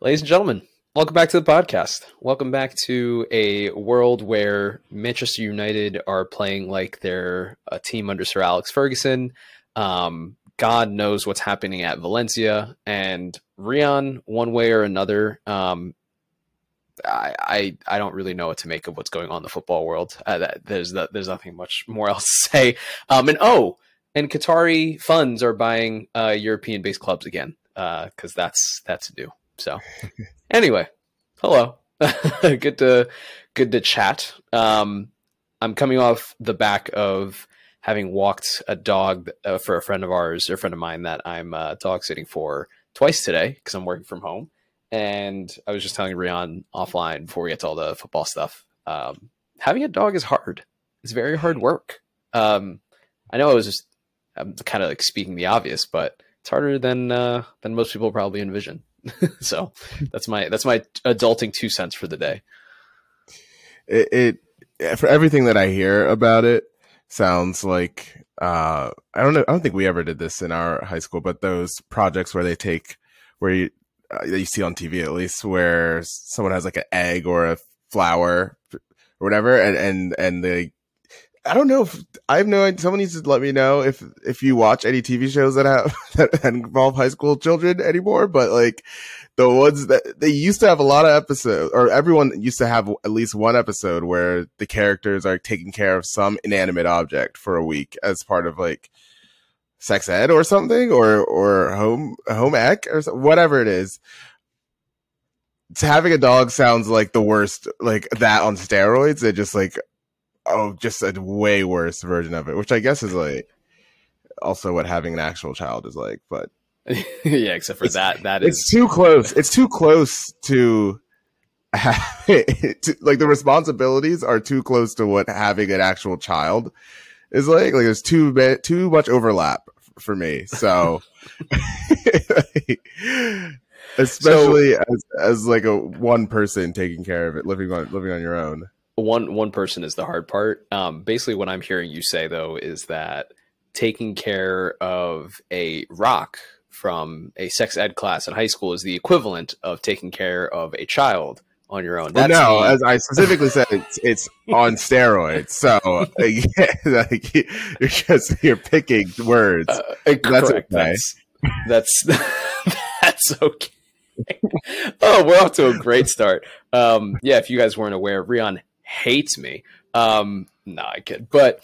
Ladies and gentlemen, welcome back to the podcast. Welcome back to a world where Manchester United are playing like they're a team under Sir Alex Ferguson. Um, God knows what's happening at Valencia and Rian, one way or another. Um, I, I, I don't really know what to make of what's going on in the football world. Uh, that, there's the, there's nothing much more else to say. Um, and oh, and Qatari funds are buying uh, European-based clubs again because uh, that's that's new. So anyway, hello. good to good to chat. Um, I'm coming off the back of having walked a dog uh, for a friend of ours, or a friend of mine that I'm uh, dog sitting for twice today because I'm working from home. And I was just telling Rian offline before we get to all the football stuff. Um, having a dog is hard. It's very hard work. Um, I know I was just I'm kind of like speaking the obvious, but it's harder than uh, than most people probably envision. so that's my that's my adulting two cents for the day. It, it for everything that I hear about it sounds like uh, I don't know. I don't think we ever did this in our high school, but those projects where they take where you uh, you see on TV at least where someone has like an egg or a flower or whatever, and and and they I don't know if I have no. Someone needs to let me know if if you watch any TV shows that have that involve high school children anymore. But like the ones that they used to have a lot of episodes, or everyone used to have at least one episode where the characters are taking care of some inanimate object for a week as part of like sex ed or something, or or home home ec or whatever it is. Having a dog sounds like the worst, like that on steroids. It just like oh, just a way worse version of it, which I guess is like also what having an actual child is like. But yeah, except for that, that it's is too close. It's too close to, to like the responsibilities are too close to what having an actual child is like. Like there's too too much overlap for me. So. especially so, as as like a one person taking care of it, living on living on your own one one person is the hard part. Um, basically, what I'm hearing you say though is that taking care of a rock from a sex ed class in high school is the equivalent of taking care of a child on your own. That's well, no, the... as I specifically said, it's, it's on steroids. So yeah, like, you're just you're picking words. Uh, that's okay. That's that's, that's okay. oh, we're off to a great start. Um, yeah, if you guys weren't aware, Rian hates me. Um, no, I kid, but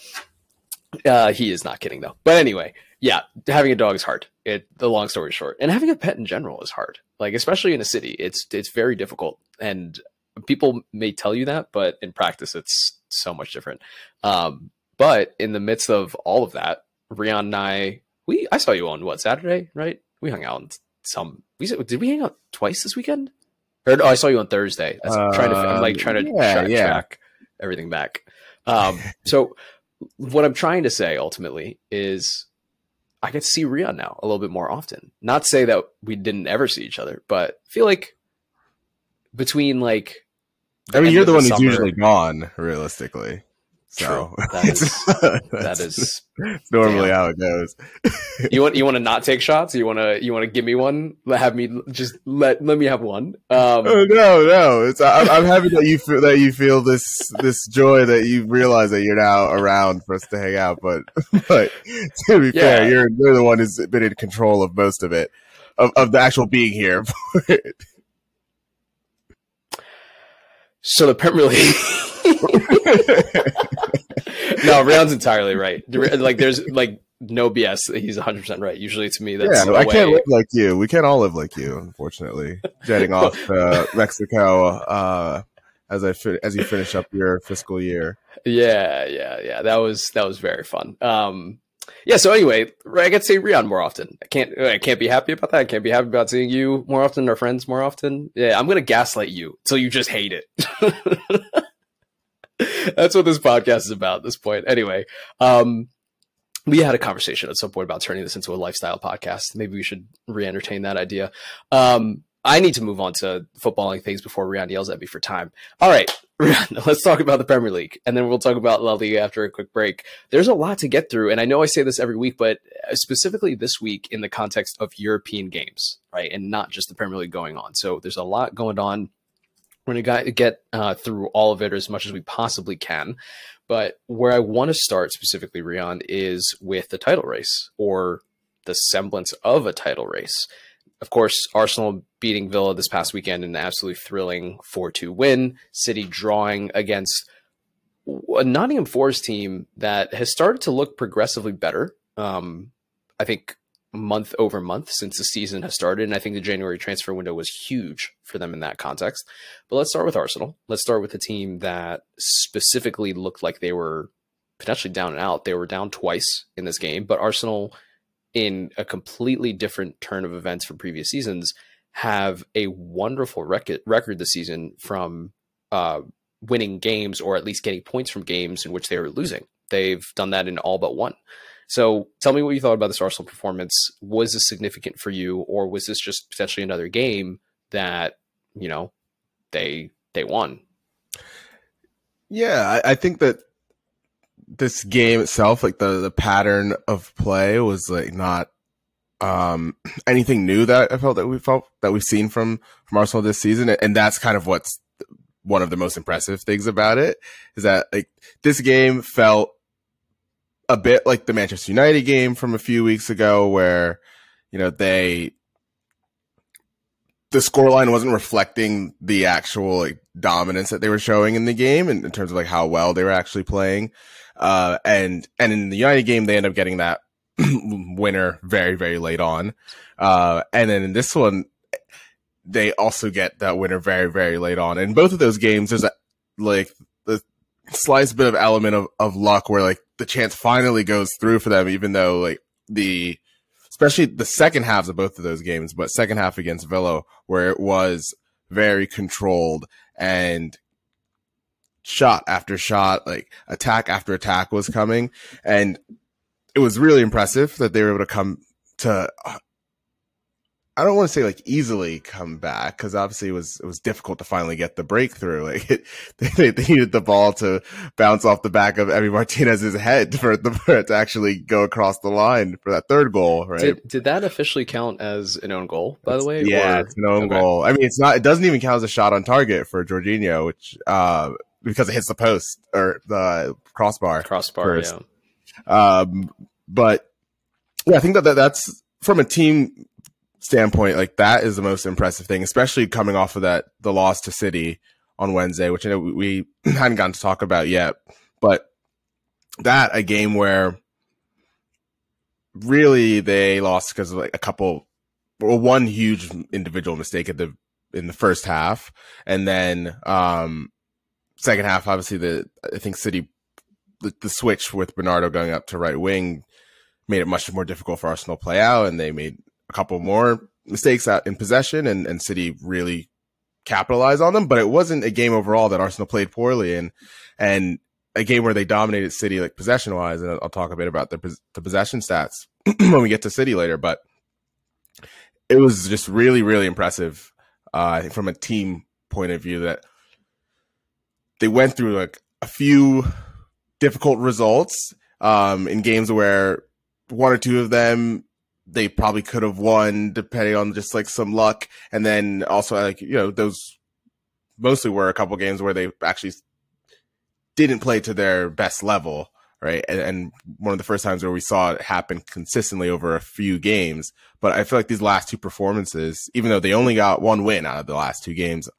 uh, he is not kidding though. But anyway, yeah, having a dog is hard. It the long story short, and having a pet in general is hard. Like especially in a city, it's it's very difficult, and people may tell you that, but in practice, it's so much different. Um, but in the midst of all of that, Rian and I, we I saw you on what Saturday, right? We hung out on some. We did we hang out twice this weekend? Or, oh, I saw you on Thursday. I'm trying to. I'm like trying to yeah, track, yeah. track everything back. Um, so what I'm trying to say ultimately is I get to see Rian now a little bit more often. Not say that we didn't ever see each other, but I feel like between like I mean, you're the one who's usually gone, realistically. So True. That is that is normally damn. how it goes. you want you want to not take shots? You want to you want to give me one? Have me just let let me have one. Um, oh, no, no. It's I'm, I'm, happy that you feel that you feel this this joy that you realize that you're now around for us to hang out. But but to be yeah. fair, you're you're the one who's been in control of most of it, of of the actual being here. Premier League. no, Rian's entirely right. Like, there's like no BS. He's 100 percent right. Usually, to me, that's yeah. I can't live like you. We can't all live like you, unfortunately. Jetting off to Mexico uh, as I fi- as you finish up your fiscal year. Yeah, yeah, yeah. That was that was very fun. Um, yeah. So anyway, I get to see Rian more often. I can't I can't be happy about that. I can't be happy about seeing you more often, our friends more often. Yeah, I'm gonna gaslight you so you just hate it. That's what this podcast is about at this point. Anyway, um, we had a conversation at some point about turning this into a lifestyle podcast. Maybe we should re-entertain that idea. Um, I need to move on to footballing things before Rian yells at me for time. All right, let's talk about the Premier League, and then we'll talk about La Liga after a quick break. There's a lot to get through, and I know I say this every week, but specifically this week in the context of European games, right, and not just the Premier League going on. So there's a lot going on. We're gonna get uh, through all of it as much as we possibly can. But where I want to start specifically, Rian, is with the title race or the semblance of a title race of course, Arsenal beating Villa this past weekend in an absolutely thrilling 4 2 win. City drawing against a Nottingham Forest team that has started to look progressively better. Um, I think month over month since the season has started. And I think the January transfer window was huge for them in that context. But let's start with Arsenal. Let's start with a team that specifically looked like they were potentially down and out. They were down twice in this game, but Arsenal in a completely different turn of events from previous seasons, have a wonderful record record this season from uh, winning games or at least getting points from games in which they were losing. They've done that in all but one. So tell me what you thought about this Arsenal performance. Was this significant for you, or was this just potentially another game that you know they they won? Yeah, I, I think that this game itself, like the the pattern of play was like not um anything new that I felt that we felt that we've seen from from Arsenal this season, and that's kind of what's one of the most impressive things about it is that like this game felt a bit like the Manchester United game from a few weeks ago, where you know they the scoreline wasn't reflecting the actual like dominance that they were showing in the game in, in terms of like how well they were actually playing. Uh, and, and in the United game, they end up getting that winner very, very late on. Uh, and then in this one, they also get that winner very, very late on. In both of those games, there's a, like, the slight bit of element of, of luck where like the chance finally goes through for them, even though like the, especially the second halves of both of those games, but second half against Villa, where it was very controlled and shot after shot, like attack after attack was coming. And it was really impressive that they were able to come to, I don't want to say like easily come back because obviously it was it was difficult to finally get the breakthrough. Like it, they, they needed the ball to bounce off the back of Emi Martinez's head for, the, for it to actually go across the line for that third goal. Right? Did, did that officially count as an own goal? By the way, yeah, or? it's an own okay. goal. I mean, it's not. It doesn't even count as a shot on target for Jorginho, which uh, because it hits the post or the crossbar. Crossbar, first. yeah. Um, but yeah, I think that, that that's from a team standpoint, like that is the most impressive thing, especially coming off of that the loss to City on Wednesday, which I know we hadn't gotten to talk about yet. But that a game where really they lost because of like a couple, well, one huge individual mistake at the in the first half, and then um second half, obviously the I think City the, the switch with Bernardo going up to right wing made it much more difficult for Arsenal to play out, and they made a couple more mistakes out in possession, and and City really capitalized on them. But it wasn't a game overall that Arsenal played poorly in, and a game where they dominated City like possession wise. And I'll talk a bit about the the possession stats when we get to City later, but. It was just really, really impressive. Uh, from a team point of view that they went through like a few difficult results um, in games where one or two of them they probably could have won depending on just like some luck. And then also like you know those mostly were a couple games where they actually didn't play to their best level right? And, and, one of the first times where we saw it happen consistently over a few games. But i feel like these last two performances even though they only got one win out of the last two games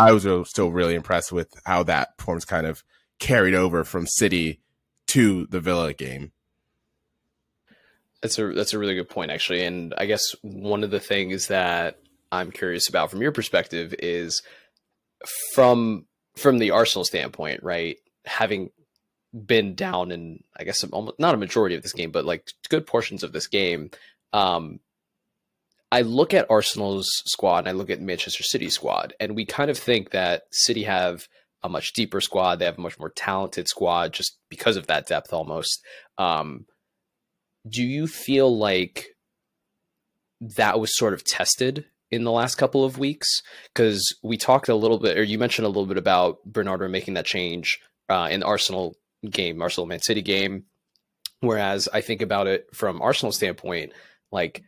I was still really impressed with how that performance kind of carried over from City to the Villa game. That's a that's a really good point actually, and I guess one of the things that I'm curious about from your perspective is from from the Arsenal standpoint, right? Having been down in I guess almost not a majority of this game, but like good portions of this game, um, I look at Arsenal's squad and I look at Manchester City's squad, and we kind of think that City have a much deeper squad. They have a much more talented squad just because of that depth almost. Um, do you feel like that was sort of tested in the last couple of weeks because we talked a little bit, or you mentioned a little bit about Bernardo making that change uh, in the Arsenal game, Arsenal Man City game. Whereas I think about it from Arsenal standpoint, like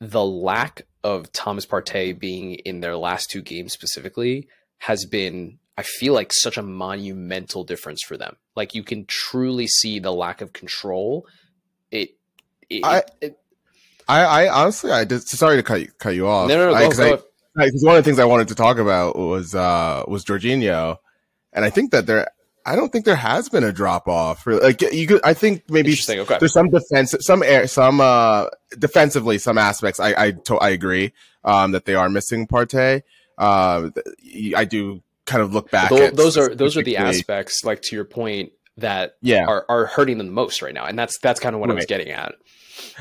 the lack of Thomas Partey being in their last two games specifically has been I feel like such a monumental difference for them. Like you can truly see the lack of control. It, it, I, it, I, I honestly, I just sorry to cut you, cut you off. No, no, no, I, go, go. I, I, one of the things I wanted to talk about was uh was Jorginho, and I think that there, I don't think there has been a drop off. Like you could, I think maybe okay. there's some defense, some air, some uh defensively, some aspects. I I to, I agree um that they are missing Partey. Uh, I do kind of look back. Those, those are those are the aspects, like to your point, that yeah are, are hurting them the most right now, and that's that's kind of what right. I was getting at.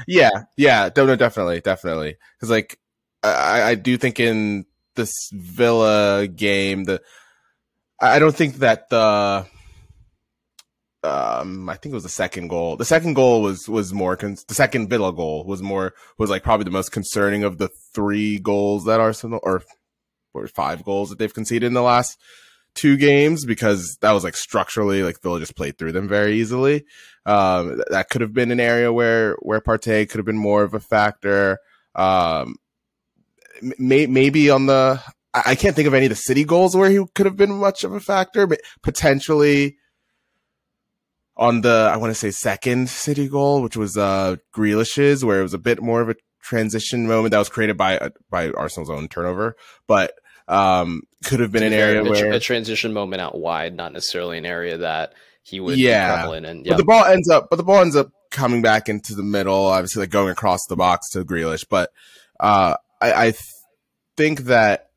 Yeah, yeah, no, no, definitely, definitely, because like I, I do think in this Villa game, the I don't think that the um I think it was the second goal. The second goal was was more con- the second Villa goal was more was like probably the most concerning of the three goals that Arsenal or or five goals that they've conceded in the last two games because that was like structurally like Villa just played through them very easily. Um, that could have been an area where where Partey could have been more of a factor. Um, may, maybe on the I can't think of any of the city goals where he could have been much of a factor, but potentially on the I want to say second city goal, which was uh Grealish's, where it was a bit more of a transition moment that was created by uh, by Arsenal's own turnover, but um, could have been an area a, where a transition moment out wide, not necessarily an area that he would yeah. be in. And yep. but the ball ends up, but the ball ends up coming back into the middle, obviously like going across the box to Grealish. But uh, I, I th- think that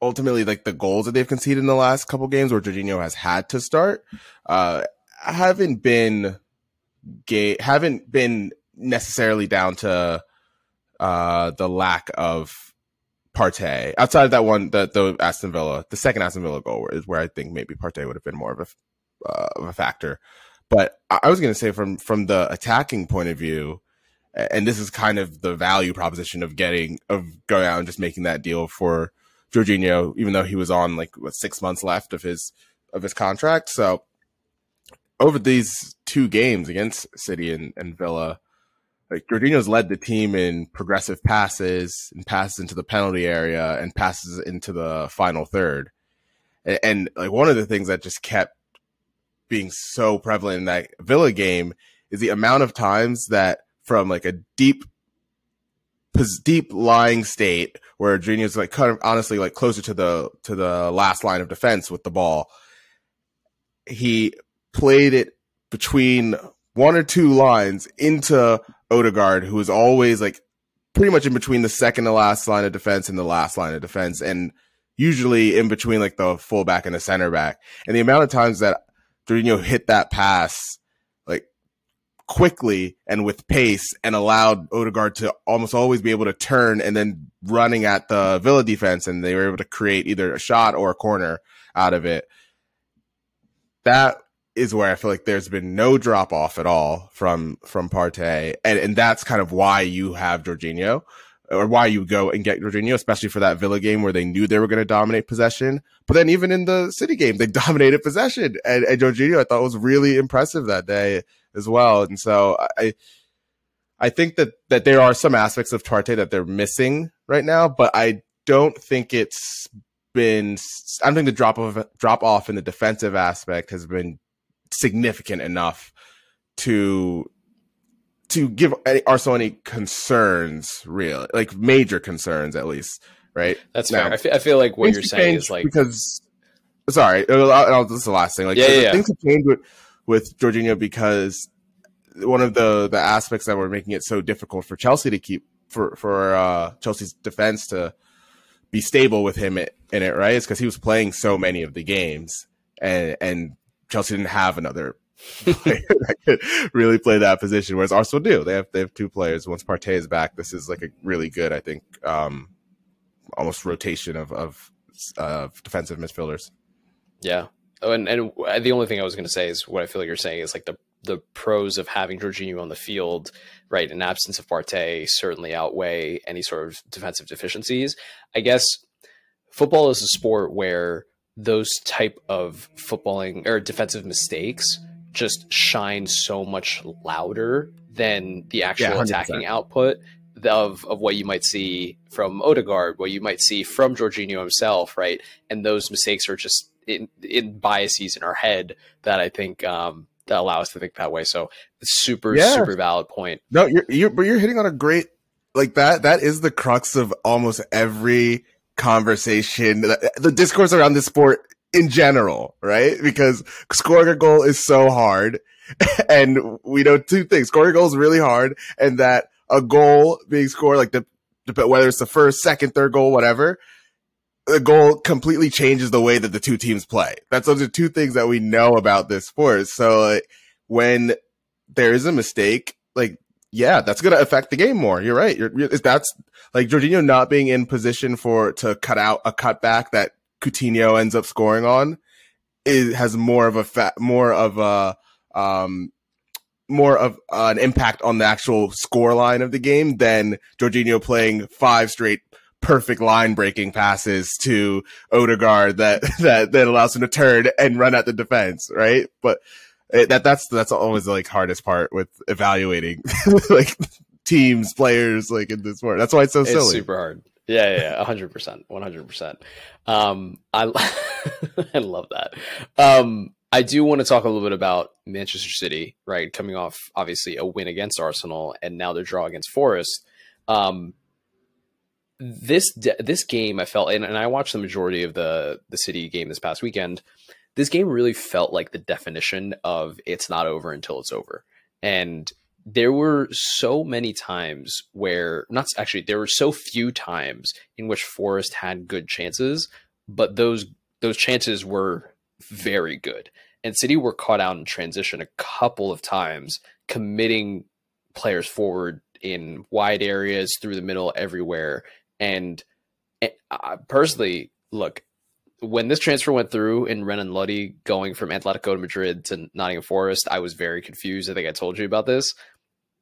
ultimately, like the goals that they've conceded in the last couple games, where Jorginho has had to start, uh, haven't been gay, haven't been necessarily down to uh, the lack of Partey. Outside of that one, the the Aston Villa, the second Aston Villa goal is where I think maybe Partey would have been more of a uh, of a factor. But I was going to say from from the attacking point of view, and this is kind of the value proposition of getting of going out and just making that deal for Jorginho, even though he was on like what six months left of his of his contract. So over these two games against City and, and Villa, like Jorginho's led the team in progressive passes and passes into the penalty area and passes into the final third. And, and, like one of the things that just kept being so prevalent in that Villa game is the amount of times that from like a deep, deep lying state where Jorginho's like kind of honestly like closer to the to the last line of defense with the ball, he played it between one or two lines into Odegaard, who is always like pretty much in between the second to last line of defense and the last line of defense, and usually in between like the fullback and the center back. And the amount of times that Jorginho hit that pass quickly and with pace and allowed Odegaard to almost always be able to turn and then running at the Villa defense, and they were able to create either a shot or a corner out of it. That is where I feel like there's been no drop off at all from from Partey, and and that's kind of why you have Jorginho, or why you go and get Jorginho, especially for that Villa game where they knew they were going to dominate possession. But then even in the City game, they dominated possession, and, and Jorginho I thought was really impressive that day as well. And so I I think that that there are some aspects of Partey that they're missing right now, but I don't think it's been I don't think the drop off drop off in the defensive aspect has been significant enough to to give any, Arsenal any concerns, really, like major concerns at least, right? That's now, fair. I feel, like what you're saying is like because sorry, I'll, this is the last thing. Like, yeah, yeah, things have changed with with Jorginho because one of the the aspects that were making it so difficult for Chelsea to keep for for uh, Chelsea's defense to be stable with him in it, right? Is because he was playing so many of the games, and and Chelsea didn't have another player that could really play that position, whereas Arsenal do. They have they have two players. Once Partey is back, this is like a really good, I think, um, almost rotation of of uh, defensive midfielders. Yeah. Oh, and and the only thing I was going to say is what I feel like you're saying is like the the pros of having Jorginho on the field, right, in absence of Partey, certainly outweigh any sort of defensive deficiencies. I guess football is a sport where those type of footballing or defensive mistakes just shine so much louder than the actual yeah, attacking output of, of what you might see from Odegaard, what you might see from Jorginho himself, right? And those mistakes are just in, in biases in our head that I think um, that allow us to think that way. So super, yeah. super valid point. No, you're, you're, but you're hitting on a great, like that, that is the crux of almost every conversation, the discourse around this sport in general, right? Because scoring a goal is so hard. and we know two things. Scoring a goal is really hard and that a goal being scored, like the, whether it's the first, second, third goal, whatever, the goal completely changes the way that the two teams play. That's those are two things that we know about this sport. So like, when there is a mistake, like yeah, that's going to affect the game more. You're right. You're, you're, that's like Jorginho not being in position for to cut out a cutback that Coutinho ends up scoring on. It has more of a fat, more of a um, more of an impact on the actual score line of the game than Jorginho playing five straight perfect line breaking passes to Odegaard that, that, that allows him to turn and run at the defense, right? But it, that, that's, that's always the like hardest part with evaluating like teams, players, like in this sport. That's why it's so it's silly. super hard. Yeah, yeah, hundred percent, one hundred percent. Um, I I love that. Um, I do want to talk a little bit about Manchester City, right? Coming off obviously a win against Arsenal and now their draw against Forest. Um, this this game, I felt, and, and I watched the majority of the the City game this past weekend. This game really felt like the definition of "it's not over until it's over," and there were so many times where not actually there were so few times in which Forest had good chances, but those those chances were very good. And City were caught out in transition a couple of times, committing players forward in wide areas, through the middle, everywhere. And, eh, I personally, look, when this transfer went through in Renan Lodi going from Atletico to Madrid to Nottingham Forest, I was very confused. I think I told you about this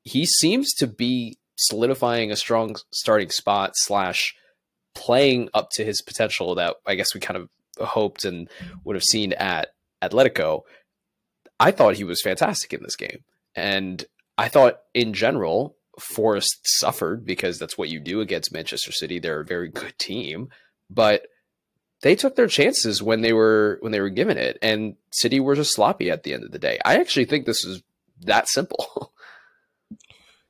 he seems to be solidifying a strong starting spot slash playing up to his potential that I guess we kind of hoped and would have seen at Atletico. I thought he was fantastic in this game. And I thought in general, Forest suffered because that's what you do against Manchester City. They're a very good team, but they took their chances when they were when they were given it and City were just sloppy at the end of the day. I actually think this is that simple.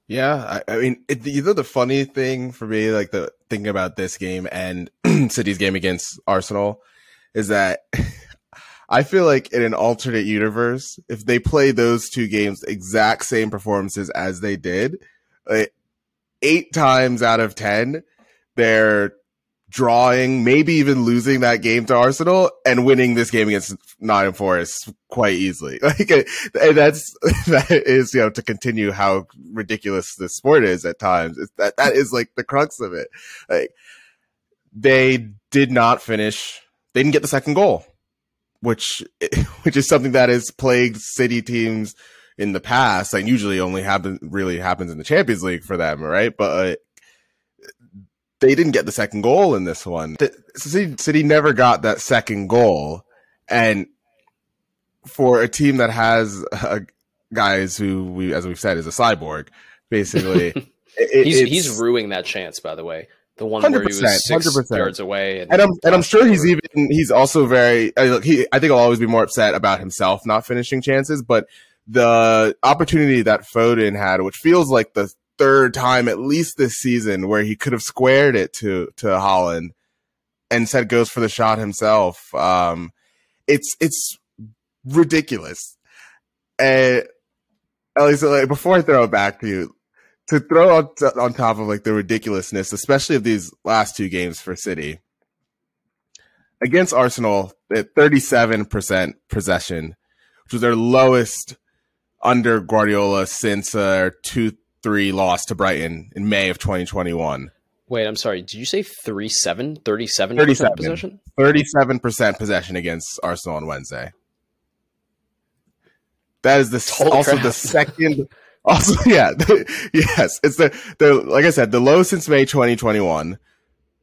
Yeah, I, I mean, it, you know, the funny thing for me, like the thinking about this game and City's game against Arsenal, is that I feel like in an alternate universe, if they play those two games exact same performances as they did, like, eight times out of ten, they're drawing, maybe even losing that game to Arsenal and winning this game against Nottingham Forest quite easily. Like, uh, and that's, that is, you know, to continue how ridiculous this sport is at times. that, that is like the crux of it. Like, they did not finish, they didn't get the second goal, which, which is something that has plagued city teams in the past. and usually only happen, really happens in the Champions League for them, right? But, uh, they didn't get the second goal in this one. City, City never got that second goal. And for a team that has uh, guys who we, as we've said, is a cyborg, basically, it, he's he's ruining that chance. By the way, the one where he was 6 100%. yards away, and, and I'm and I'm sure he's even he's also very. I, look, he I think he'll always be more upset about himself not finishing chances, but the opportunity that Foden had, which feels like the third time at least this season where he could have squared it to to Haaland and said goes for the shot himself. Um, it's it's ridiculous. And at least like, before I throw it back to you, to throw on, on top of like the ridiculousness, especially of these last two games for City against Arsenal at 37% possession, which was their lowest under Guardiola since a two, three loss to Brighton in May of 2021. Wait, I'm sorry. Did you say 37? 37 37 possession? 37% possession against Arsenal on Wednesday. That is the Holy also crap. the second. Also, yeah, yes, it's the the like I said, the low since May 2021.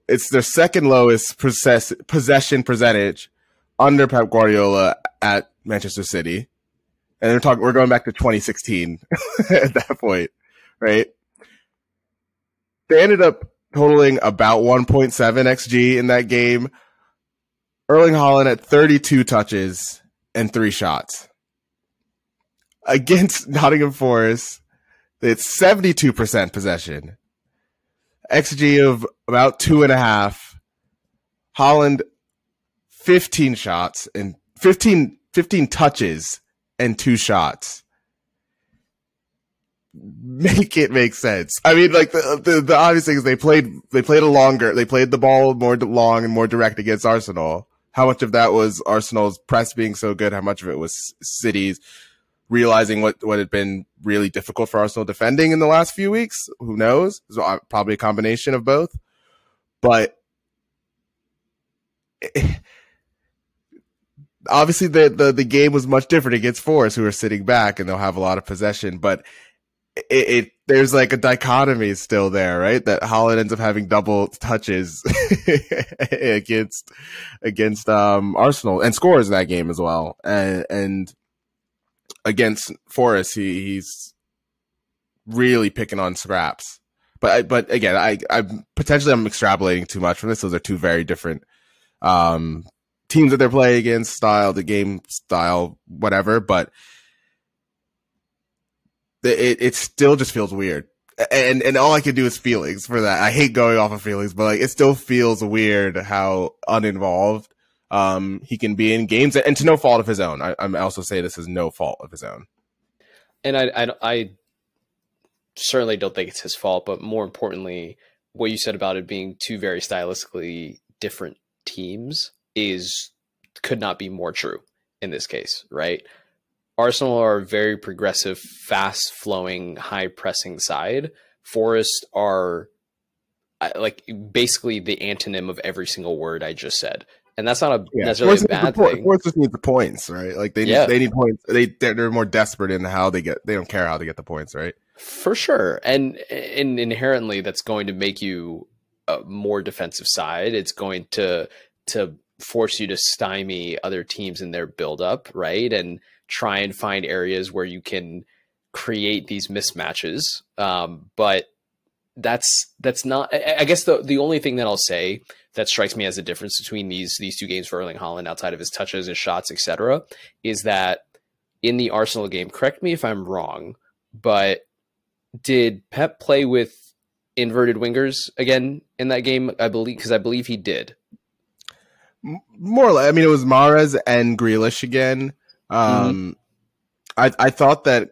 It's their second lowest possess, possession percentage under Pep Guardiola at Manchester City, and they're talking. We're going back to 2016 at that point, right? They ended up totaling about 1.7 xg in that game. Erling Haaland at 32 touches and three shots against Nottingham Forest. It's 72% possession. XG of about two and a half. Haaland, 15 shots and 15, 15 touches and two shots. Make it make sense. I mean, like the, the, the obvious thing is they played, they played a longer, they played the ball more long and more direct against Arsenal. How much of that was Arsenal's press being so good? How much of it was City's realizing what, what had been really difficult for Arsenal defending in the last few weeks. Who knows? So, uh, probably a combination of both. But obviously the, the, the game was much different against Forest who are sitting back and they'll have a lot of possession, but it, it there's like a dichotomy still there, right? That Haaland ends up having double touches against against um Arsenal and scores in that game as well. And and against Forest, he, he's really picking on scraps. But but again, I I potentially I'm extrapolating too much from this. Those are two very different um, teams that they're playing against, style, the game style, whatever. But it it still just feels weird. And and all I can do is feelings for that. I hate going off of feelings, but like it still feels weird how uninvolved um, he can be in games, and to no fault of his own. I, I'm also say this is no fault of his own. And I, I, I certainly don't think it's his fault, but more importantly, what you said about it being two very stylistically different teams is could not be more true in this case, right? Arsenal are a very progressive, fast flowing, high pressing side. Forest are like basically the antonym of every single word I just said and that's not a yeah. necessarily bad the, thing. Force just need the points, right? Like they Yeah. need, they need points. They they're, they're more desperate in how they get. They don't care how they get the points, right? For sure, and and inherently that's going to make you a more defensive side. It's going to to force you to stymie other teams in their build up, right? And try and find areas where you can create these mismatches. Um, but that's that's not. I I guess the the only thing that I'll say that strikes me as a difference between these these two games for Erling Haaland, outside of his touches, his shots, etc., is that in the Arsenal game. Correct me if I'm wrong, but did Pep play with inverted wingers again in that game? I believe because I believe he did. More or less. I mean, it was Mahrez and Grealish again. Um, I I thought that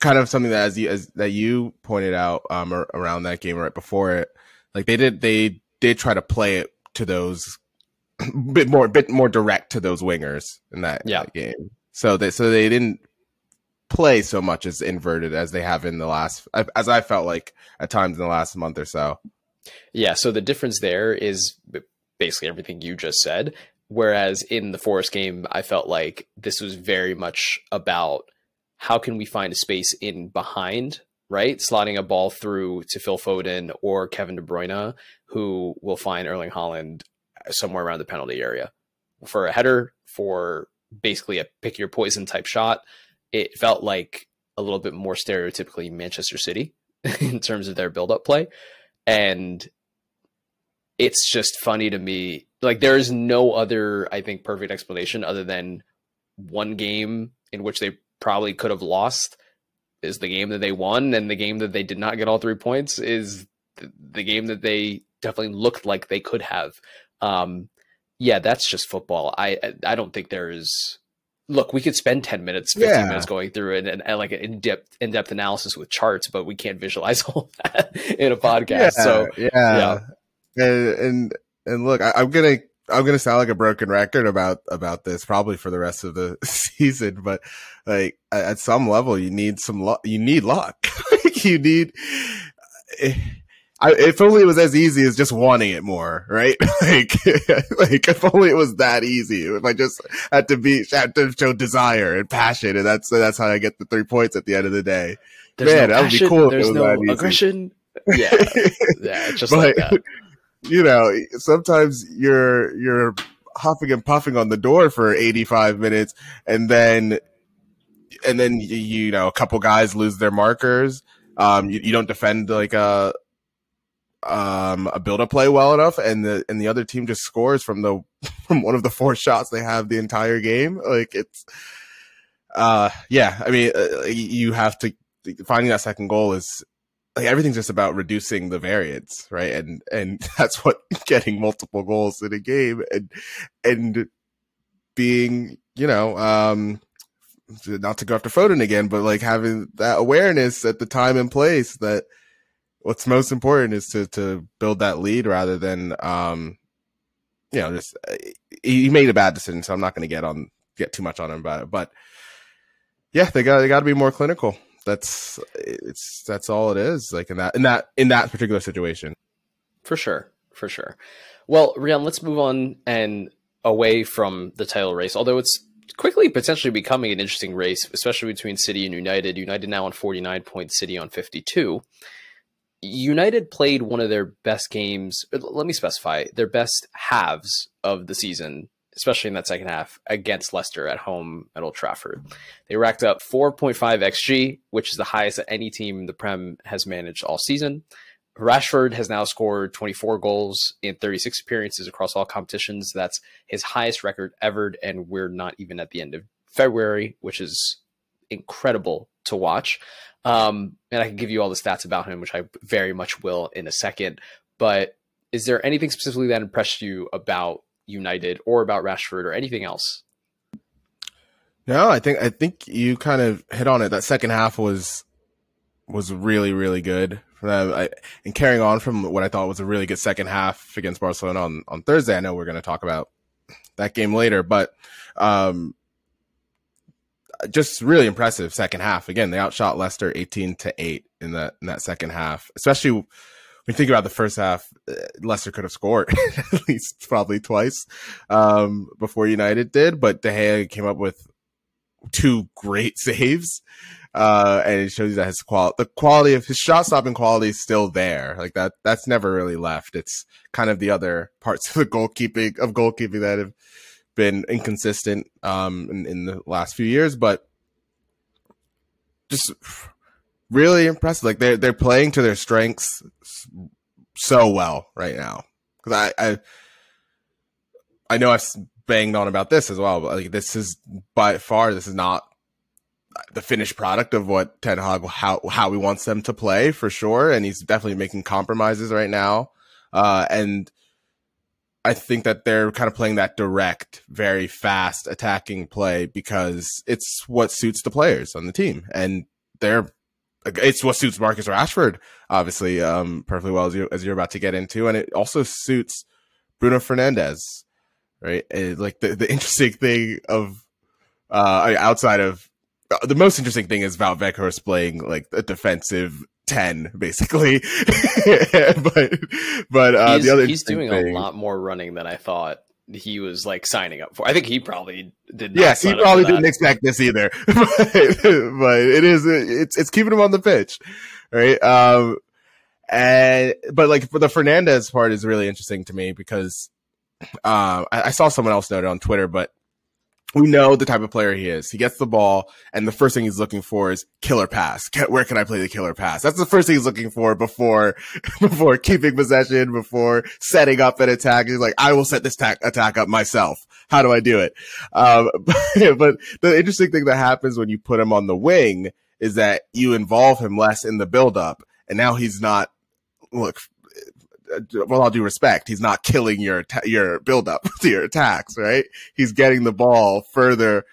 kind of something that as you as that you pointed out um ar- around that game right before it, like they did they did try to play it to those bit more bit more direct to those wingers in that, Yeah. that game. So they so they didn't play so much as inverted as they have in the last as I felt like at times in the last month or so. Yeah, so the difference there is basically everything you just said. Whereas in the Forest game, I felt like this was very much about how can we find a space in behind, right? Slotting a ball through to Phil Foden or Kevin De Bruyne, who will find Erling Haaland somewhere around the penalty area for a header, for basically a pick your poison type shot. It felt like a little bit more stereotypically Manchester City in terms of their build up play. And it's just funny to me. Like there is no other, I think, perfect explanation other than one game in which they probably could have lost is the game that they won, and the game that they did not get all three points is the game that they definitely looked like they could have. Um, yeah, that's just football. I I don't think there is. Look, we could spend ten minutes, fifteen Yeah. minutes going through it and, and like an in depth in depth analysis with charts, but we can't visualize all that in a podcast. so yeah, yeah. And, and and look, I, I'm gonna I'm gonna sound like a broken record about about this probably for the rest of the season, but like at, some level, you need some luck. You need luck. Like, you need. eh, I, if only it was as easy as just wanting it more, right? like, like if only it was that easy. If I just had to be, had to show desire and passion, and that's that's how I get the three points at the end of the day. There's Man, no that would be cool There's no aggression. Yeah, yeah, just But- like that. You know, sometimes you're you're huffing and puffing on the door for 85 minutes, and then and then you, know a couple guys lose their markers. Um, you, you don't defend like a um a build up play well enough, and the and the other team just scores from the from one of the four shots they have the entire game. Like it's uh yeah, I mean uh, you have to finding that second goal is like everything's just about reducing the variance, right? And and that's what getting multiple goals in a game and and being, you know, um not to go after Foden again, but like having that awareness at the time and place that what's most important is to to build that lead rather than um you know just uh, he he made a bad decision, so I'm not going to get on get too much on him about it, but yeah, they got they got to be more clinical that's it's that's all it is like in that in that in that particular situation For sure, for sure. Well, Rian, let's move on and away from the title race, although it's quickly potentially becoming an interesting race, especially between City and United. United now on 49 points, City on 52. United played one of their best games, let me specify, their best halves of the season, especially in that second half, against Leicester at home at Old Trafford. They racked up 4.5 XG, which is the highest that any team in the Prem has managed all season. Rashford has now scored 24 goals in 36 appearances across all competitions. That's his highest record ever, and we're not even at the end of February, which is incredible to watch. Um, and I can give you all the stats about him, which I very much will in a second. But is there anything specifically that impressed you about United or about Rashford or anything else? no i think i think you kind of hit on it. That second half was was really really good for them. I, and carrying on from what i thought was a really good second half against barcelona on on thursday i know we're going to talk about that game later but um just really impressive second half. Again they outshot leicester 18 to 8 in that in that second half especially when you think about the first half, uh, Leicester could have scored at least probably twice um, before United did, but De Gea came up with two great saves, uh, and it shows you that his quality, the quality of his shot stopping quality is still there. Like that, that's never really left. It's kind of the other parts of the goalkeeping of goalkeeping that have been inconsistent um, in, in the last few years, but just really impressive. Like they're they're playing to their strengths so well right now. Because I, I I know I've banged on about this as well, but like this is by far this is not the finished product of what Ten Hag how how he wants them to play for sure, and he's definitely making compromises right now. Uh, and I think that they're kind of playing that direct, very fast attacking play because it's what suits the players on the team, and they're it's what suits Marcus Rashford, obviously, um, perfectly well as you as you're about to get into, and it also suits Bruno Fernandes, right? And like the the interesting thing of uh outside of uh, the most interesting thing is Wout Weghorst playing like a defensive ten, basically. but but uh, he's, the other he's doing thing, a lot more running than I thought he was like signing up for. I think he probably did. Yes, he sign up for probably didn't expect this either, but, but it is it's it's keeping him on the pitch, right? Um, and but like for the Fernandes part is really interesting to me because um, I, I saw someone else note it on Twitter, but we know the type of player he is. He gets the ball, and the first thing he's looking for is killer pass. Where can I play the killer pass? That's the first thing he's looking for before before keeping possession, before setting up an attack. He's like, I will set this ta- attack up myself. How do I do it? Um, but the interesting thing that happens when you put him on the wing is that you involve him less in the buildup, and now he's not. Look, well, all due respect, he's not killing your your buildup to your attacks, right? He's getting the ball further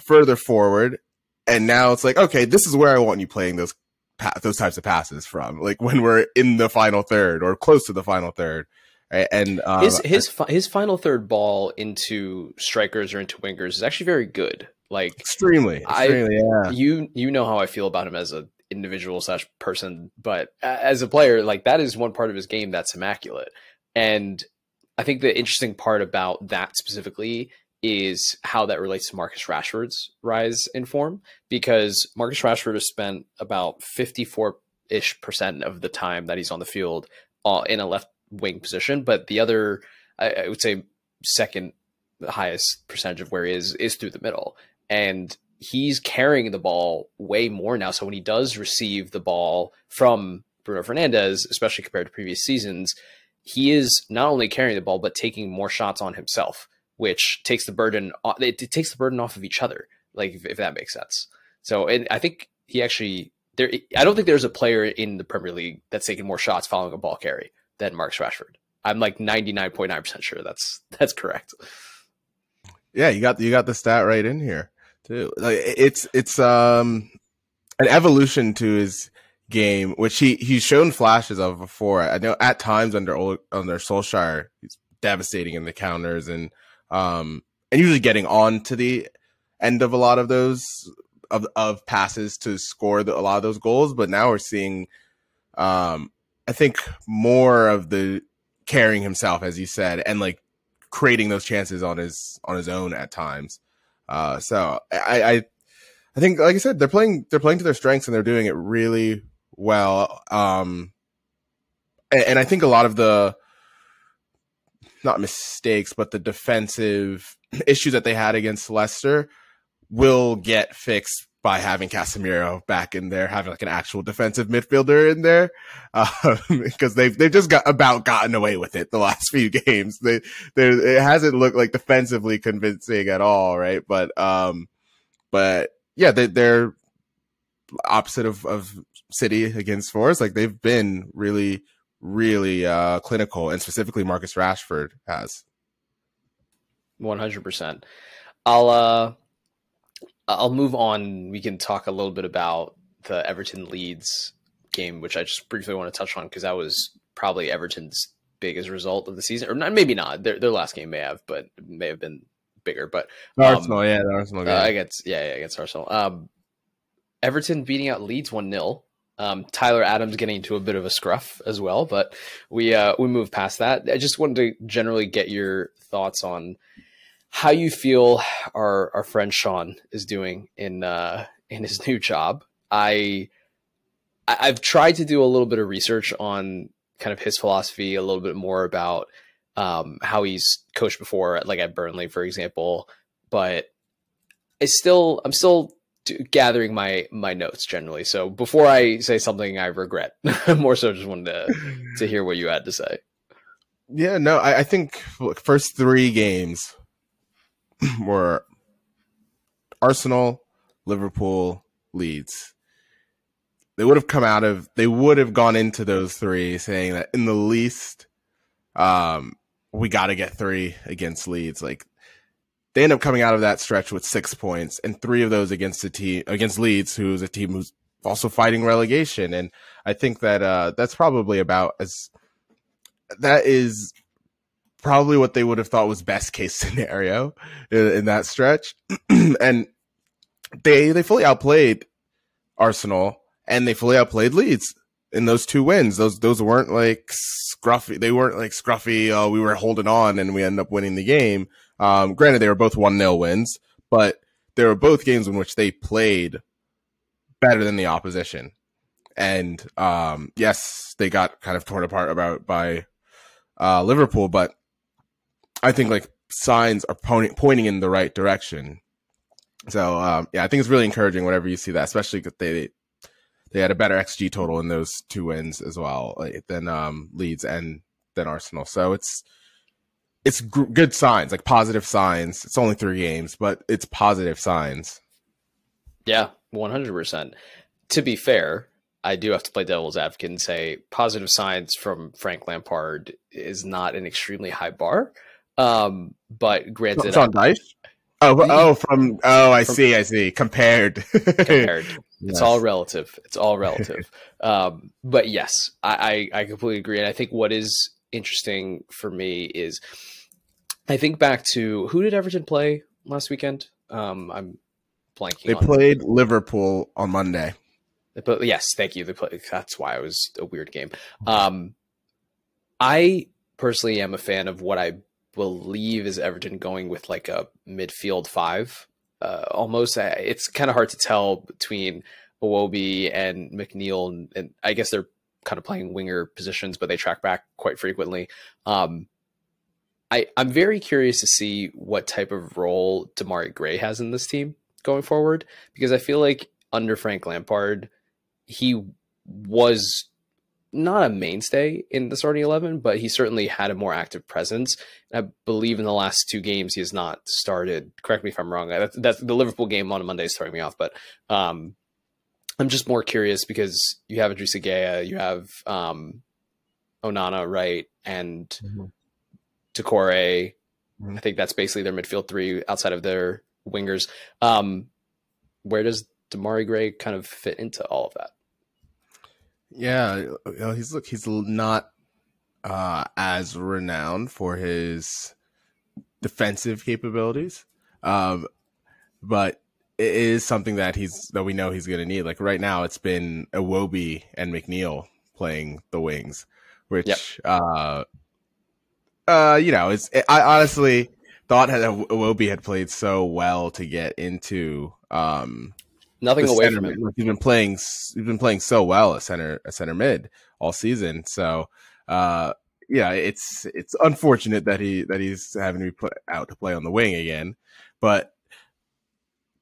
further forward, and now it's like, okay, this is where I want you playing those pa- those types of passes from, like when we're in the final third or close to the final third, right? And um, his his fi- his final third ball into strikers or into wingers is actually very good. Like extremely, I- yeah. you you know how I feel about him as a individual slash person, but as a player, like that is one part of his game that's immaculate. And I think the interesting part about that specifically is how that relates to Marcus Rashford's rise in form because Marcus Rashford has spent about 54 ish percent of the time that he's on the field uh, in a left wing position, but the other, I, I would say, second highest percentage of where he is is through the middle. And he's carrying the ball way more now. So when he does receive the ball from Bruno Fernandes, especially compared to previous seasons, he is not only carrying the ball but taking more shots on himself, which takes the burden. It, it takes the burden off of each other. Like if, if that makes sense. So and I think he actually there. I don't think there's a player in the Premier League that's taken more shots following a ball carry than Marcus Rashford. I'm like 99.9% sure that's that's correct. Yeah, you got you got the stat right in here too. Like it's it's um an evolution to his game, which he he's shown flashes of before. I know at times under under Solskjaer, he's devastating in the counters and um and usually getting on to the end of a lot of those of of passes to score the, a lot of those goals. But now we're seeing, um, I think more of the carrying himself, as you said, and like creating those chances on his on his own at times. Uh, so I, I, I think, like I said, they're playing, they're playing to their strengths and they're doing it really well. Um, and, and I think a lot of the, not mistakes, but the defensive issues that they had against Leicester will get fixed by having Casemiro back in there, having like an actual defensive midfielder in there, because um, they've they've just got about gotten away with it the last few games. They there it hasn't looked like defensively convincing at all, right? But um, but yeah, they, they're opposite of of City against Forest. Like they've been really really uh clinical, and specifically Marcus Rashford has. One hundred percent. I'll uh I'll move on. We can talk a little bit about the Everton Leeds game, which I just briefly want to touch on because that was probably Everton's biggest result of the season, or not, maybe not. Their their last game may have, but may have been bigger. But um, Arsenal, yeah, the Arsenal game uh, against yeah, yeah against Arsenal. Um, Everton beating out Leeds one 0 um, Tyler Adams getting into a bit of a scruff as well, but we uh, we move past that. I just wanted to generally get your thoughts on how you feel our our friend Sean is doing in uh, in his new job. I I've tried to do a little bit of research on kind of his philosophy, a little bit more about um, how he's coached before, like at Burnley, for example. But it's still I'm still gathering my my notes generally. So before I say something I regret, more so just wanted to to hear what you had to say. Yeah, no, I, I think look, first three games were Arsenal, Liverpool, Leeds. They would have come out of they would have gone into those three saying that in the least um we got to get 3 against Leeds like they end up coming out of that stretch with 6 points and 3 of those against a team against Leeds who's a team who's also fighting relegation and I think that uh that's probably about as that is probably what they would have thought was best case scenario in, in that stretch. and they they fully outplayed Arsenal and they fully outplayed Leeds in those two wins. Those those weren't like scruffy. They weren't like scruffy. Oh, we were holding on and we ended up winning the game. Um, granted, they were both one 0 wins, but they were both games in which they played better than the opposition. And um, yes, they got kind of torn apart about by uh, Liverpool, but I think like signs are pointing in the right direction. So um, yeah, I think it's really encouraging whenever you see that, especially because they they had a better xG total in those two wins as well like, than um, Leeds and than Arsenal. So it's it's g- good signs, like positive signs. It's only three games, but it's positive signs. Yeah, one hundred percent. To be fair, I do have to play devil's advocate and say positive signs from Frank Lampard is not an extremely high bar. Um, but granted, it's on Dyche. Oh, oh, from oh, I from, see, I see. Compared, compared. yes. It's all relative. It's all relative. um, but yes, I, I I completely agree, and I think what is interesting for me is I think back to who did Everton play last weekend? Um, I'm blanking. They played Liverpool on Monday. But yes, thank you. They play, that's why it was a weird game. Um, I personally am a fan of what I believe is Everton going with like a midfield five. Uh, almost, it's kind of hard to tell between Iwobi and McNeil, and, and, I guess they're kind of playing winger positions, but they track back quite frequently. Um, I I'm very curious to see what type of role Demarai Gray has in this team going forward because I feel like under Frank Lampard, he was not a mainstay in the starting 11, but he certainly had a more active presence. I believe in the last two games, he has not started. Correct me if I'm wrong. That's, that's the Liverpool game on a Monday is throwing me off, but um, I'm just more curious because you have Idrissa Gueye, you have um, Onana, right, and mm-hmm. Doucouré. Mm-hmm. I think that's basically their midfield three outside of their wingers. Um, where does Demarai Gray kind of fit into all of that? Yeah, you know, he's look he's not uh, as renowned for his defensive capabilities, um, but it is something that he's that we know he's going to need. Like right now, it's been Iwobi and McNeil playing the wings, which yep. uh, uh, you know, it's it, I honestly thought that Iwobi had played so well to get into um Nothing away from him. He's been playing. He's been playing so well at center, a center mid all season. So, uh, yeah, it's it's unfortunate that he that he's having to be put out to play on the wing again, but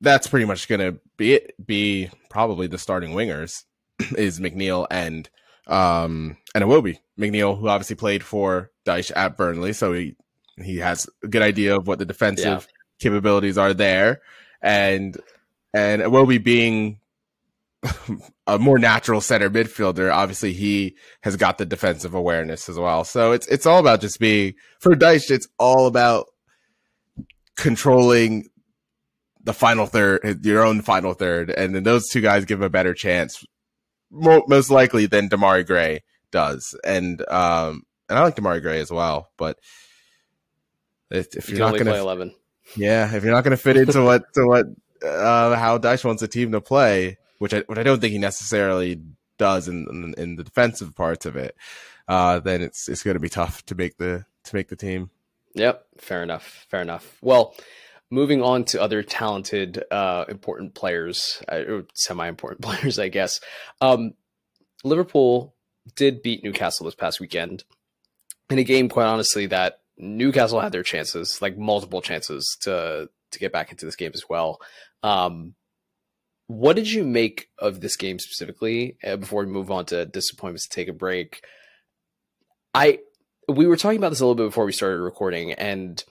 that's pretty much going to be it. Be probably the starting wingers is McNeil and um and Iwobi. McNeil, who obviously played for Dyche at Burnley, so he he has a good idea of what the defensive yeah. capabilities are there, and and Iwobi being a more natural center midfielder, obviously he has got the defensive awareness as well. So it's it's all about just being for Dyche. It's all about controlling the final third, your own final third, and then those two guys give him a better chance, most likely than Demarai Gray does. And um, and I like Demarai Gray as well, but if, if you're not going to eleven, yeah, if you're not going to fit into what to what uh, how Dyche wants a team to play, which I which I don't think he necessarily does in in, in the defensive parts of it, uh, then it's it's going to be tough to make the to make the team. Yep, fair enough. Fair enough. Well, moving on to other talented, uh, important players, uh, semi-important players, I guess. Um, Liverpool did beat Newcastle this past weekend in a game, quite honestly, that Newcastle had their chances, like multiple chances to to get back into this game as well. Um, what did you make of this game specifically? Uh, before we move on to disappointments, to take a break. I we were talking about this a little bit before we started recording, and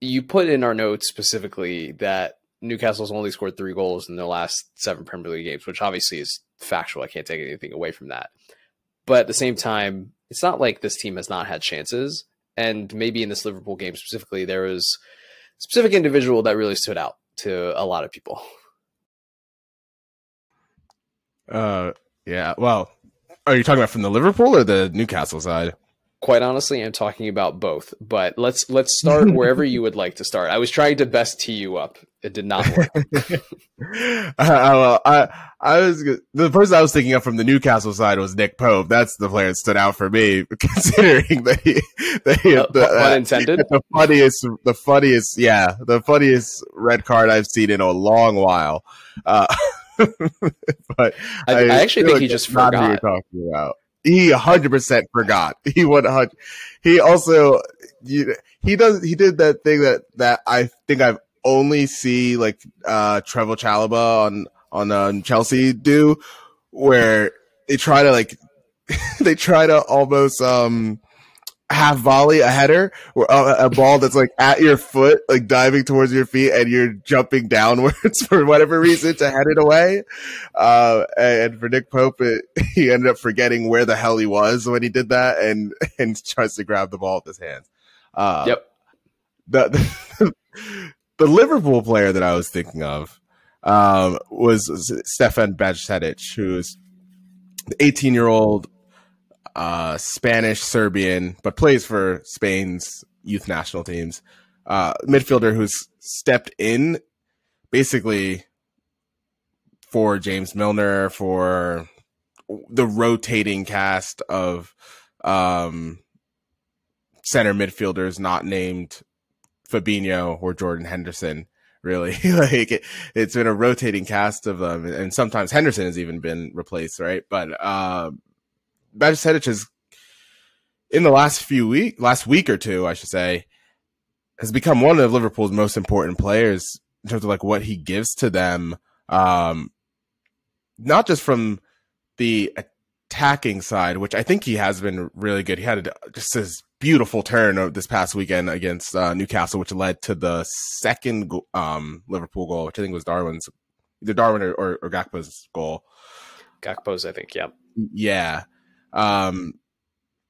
you put in our notes specifically that Newcastle's only scored three goals in their last seven Premier League games, which obviously is factual. I can't take anything away from that. But at the same time, it's not like this team has not had chances. And maybe in this Liverpool game specifically, there was specific individual that really stood out to a lot of people. Uh, yeah. Well, are you talking about from the Liverpool or the Newcastle side? Quite honestly, I'm talking about both. But let's let's start wherever you would like to start. I was trying to best tee you up. It did not work. uh, I I was the person I was thinking of from the Newcastle side was Nick Pope. That's the player that stood out for me, considering that he, that he uh, the, uh, the funniest the funniest yeah the funniest red card I've seen in a long while. Uh, but I, I, I actually think like he just forgot. Talking about he 100% forgot. He 100 he also he does he did that thing that that I think I've only see like uh Trevoh Chalobah on on um, Chelsea do where they try to like they try to almost um half volley a header or a, a, ball that's like at your foot, like diving towards your feet, and you're jumping downwards for whatever reason to head it away. Uh, and for Nick Pope, it, he ended up forgetting where the hell he was when he did that, and and tries to grab the ball with his hands. Uh, yep. The, the, the Liverpool player that I was thinking of um, was Stefan Bajcetic, who's the 18 year old uh, Spanish Serbian, but plays for Spain's youth national teams. Uh, midfielder who's stepped in basically for James Milner, for the rotating cast of um, center midfielders not named Fabinho or Jordan Henderson. Really, like it, has been a rotating cast of them, and sometimes Henderson has even been replaced, right? But uh, Bajcetic has, in the last few week, last week or two, I should say, has become one of Liverpool's most important players in terms of like what he gives to them. Um, not just from the attacking side, which I think he has been really good. He had a, just this beautiful turn this past weekend against uh, Newcastle, which led to the second um, Liverpool goal, which I think was Darwin's, either Darwin or, or, or Gakpo's goal. Gakpo's, I think, yeah. Yeah. Um,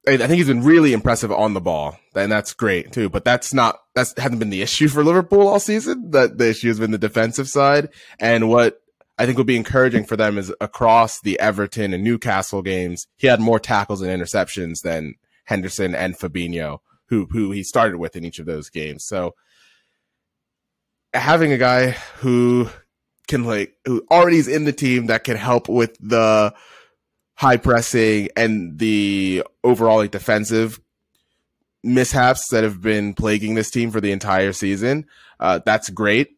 I think he's been really impressive on the ball, and that's great too. But that's not that's hasn't been the issue for Liverpool all season. That the issue has been the defensive side, and what I think would be encouraging for them is across the Everton and Newcastle games, he had more tackles and interceptions than Henderson and Fabinho, who who he started with in each of those games. So having a guy who can like who already is in the team that can help with the high pressing and the overall like defensive mishaps that have been plaguing this team for the entire season. Uh, that's great.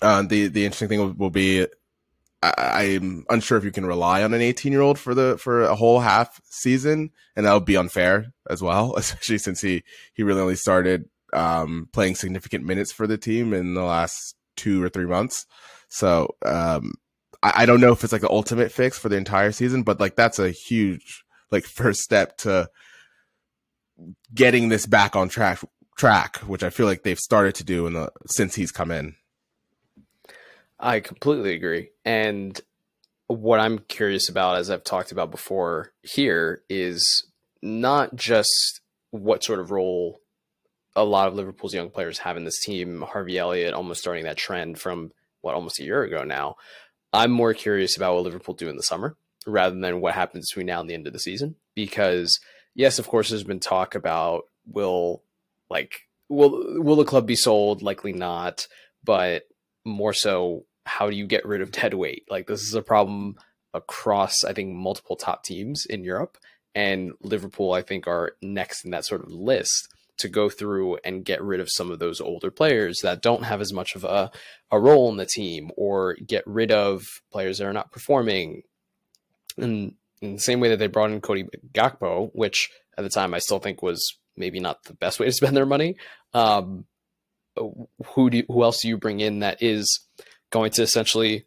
Uh, the the interesting thing will, will be I, am unsure if you can rely on an 18 year old for the for a whole half season, and that would be unfair as well, especially since he he really only started um, playing significant minutes for the team in the last two or three months. So um, I, I don't know if it's like the ultimate fix for the entire season, but like that's a huge like first step to getting this back on track track, which I feel like they've started to do in the since he's come in. I completely agree. And what I'm curious about, as I've talked about before here, is not just what sort of role a lot of Liverpool's young players have in this team. Harvey Elliott almost starting that trend from what almost a year ago now. I'm more curious about what Liverpool do in the summer rather than what happens between now and the end of the season. Because yes, of course, there's been talk about will like will will the club be sold? Likely not. But more so how do you get rid of dead weight? Like this is a problem across I think multiple top teams in Europe and Liverpool I think are next in that sort of list to go through and get rid of some of those older players that don't have as much of a, a role in the team or get rid of players that are not performing. And in the same way that they brought in Cody Gakpo, which at the time I still think was maybe not the best way to spend their money. Um, who do you, who else do you bring in that is going to essentially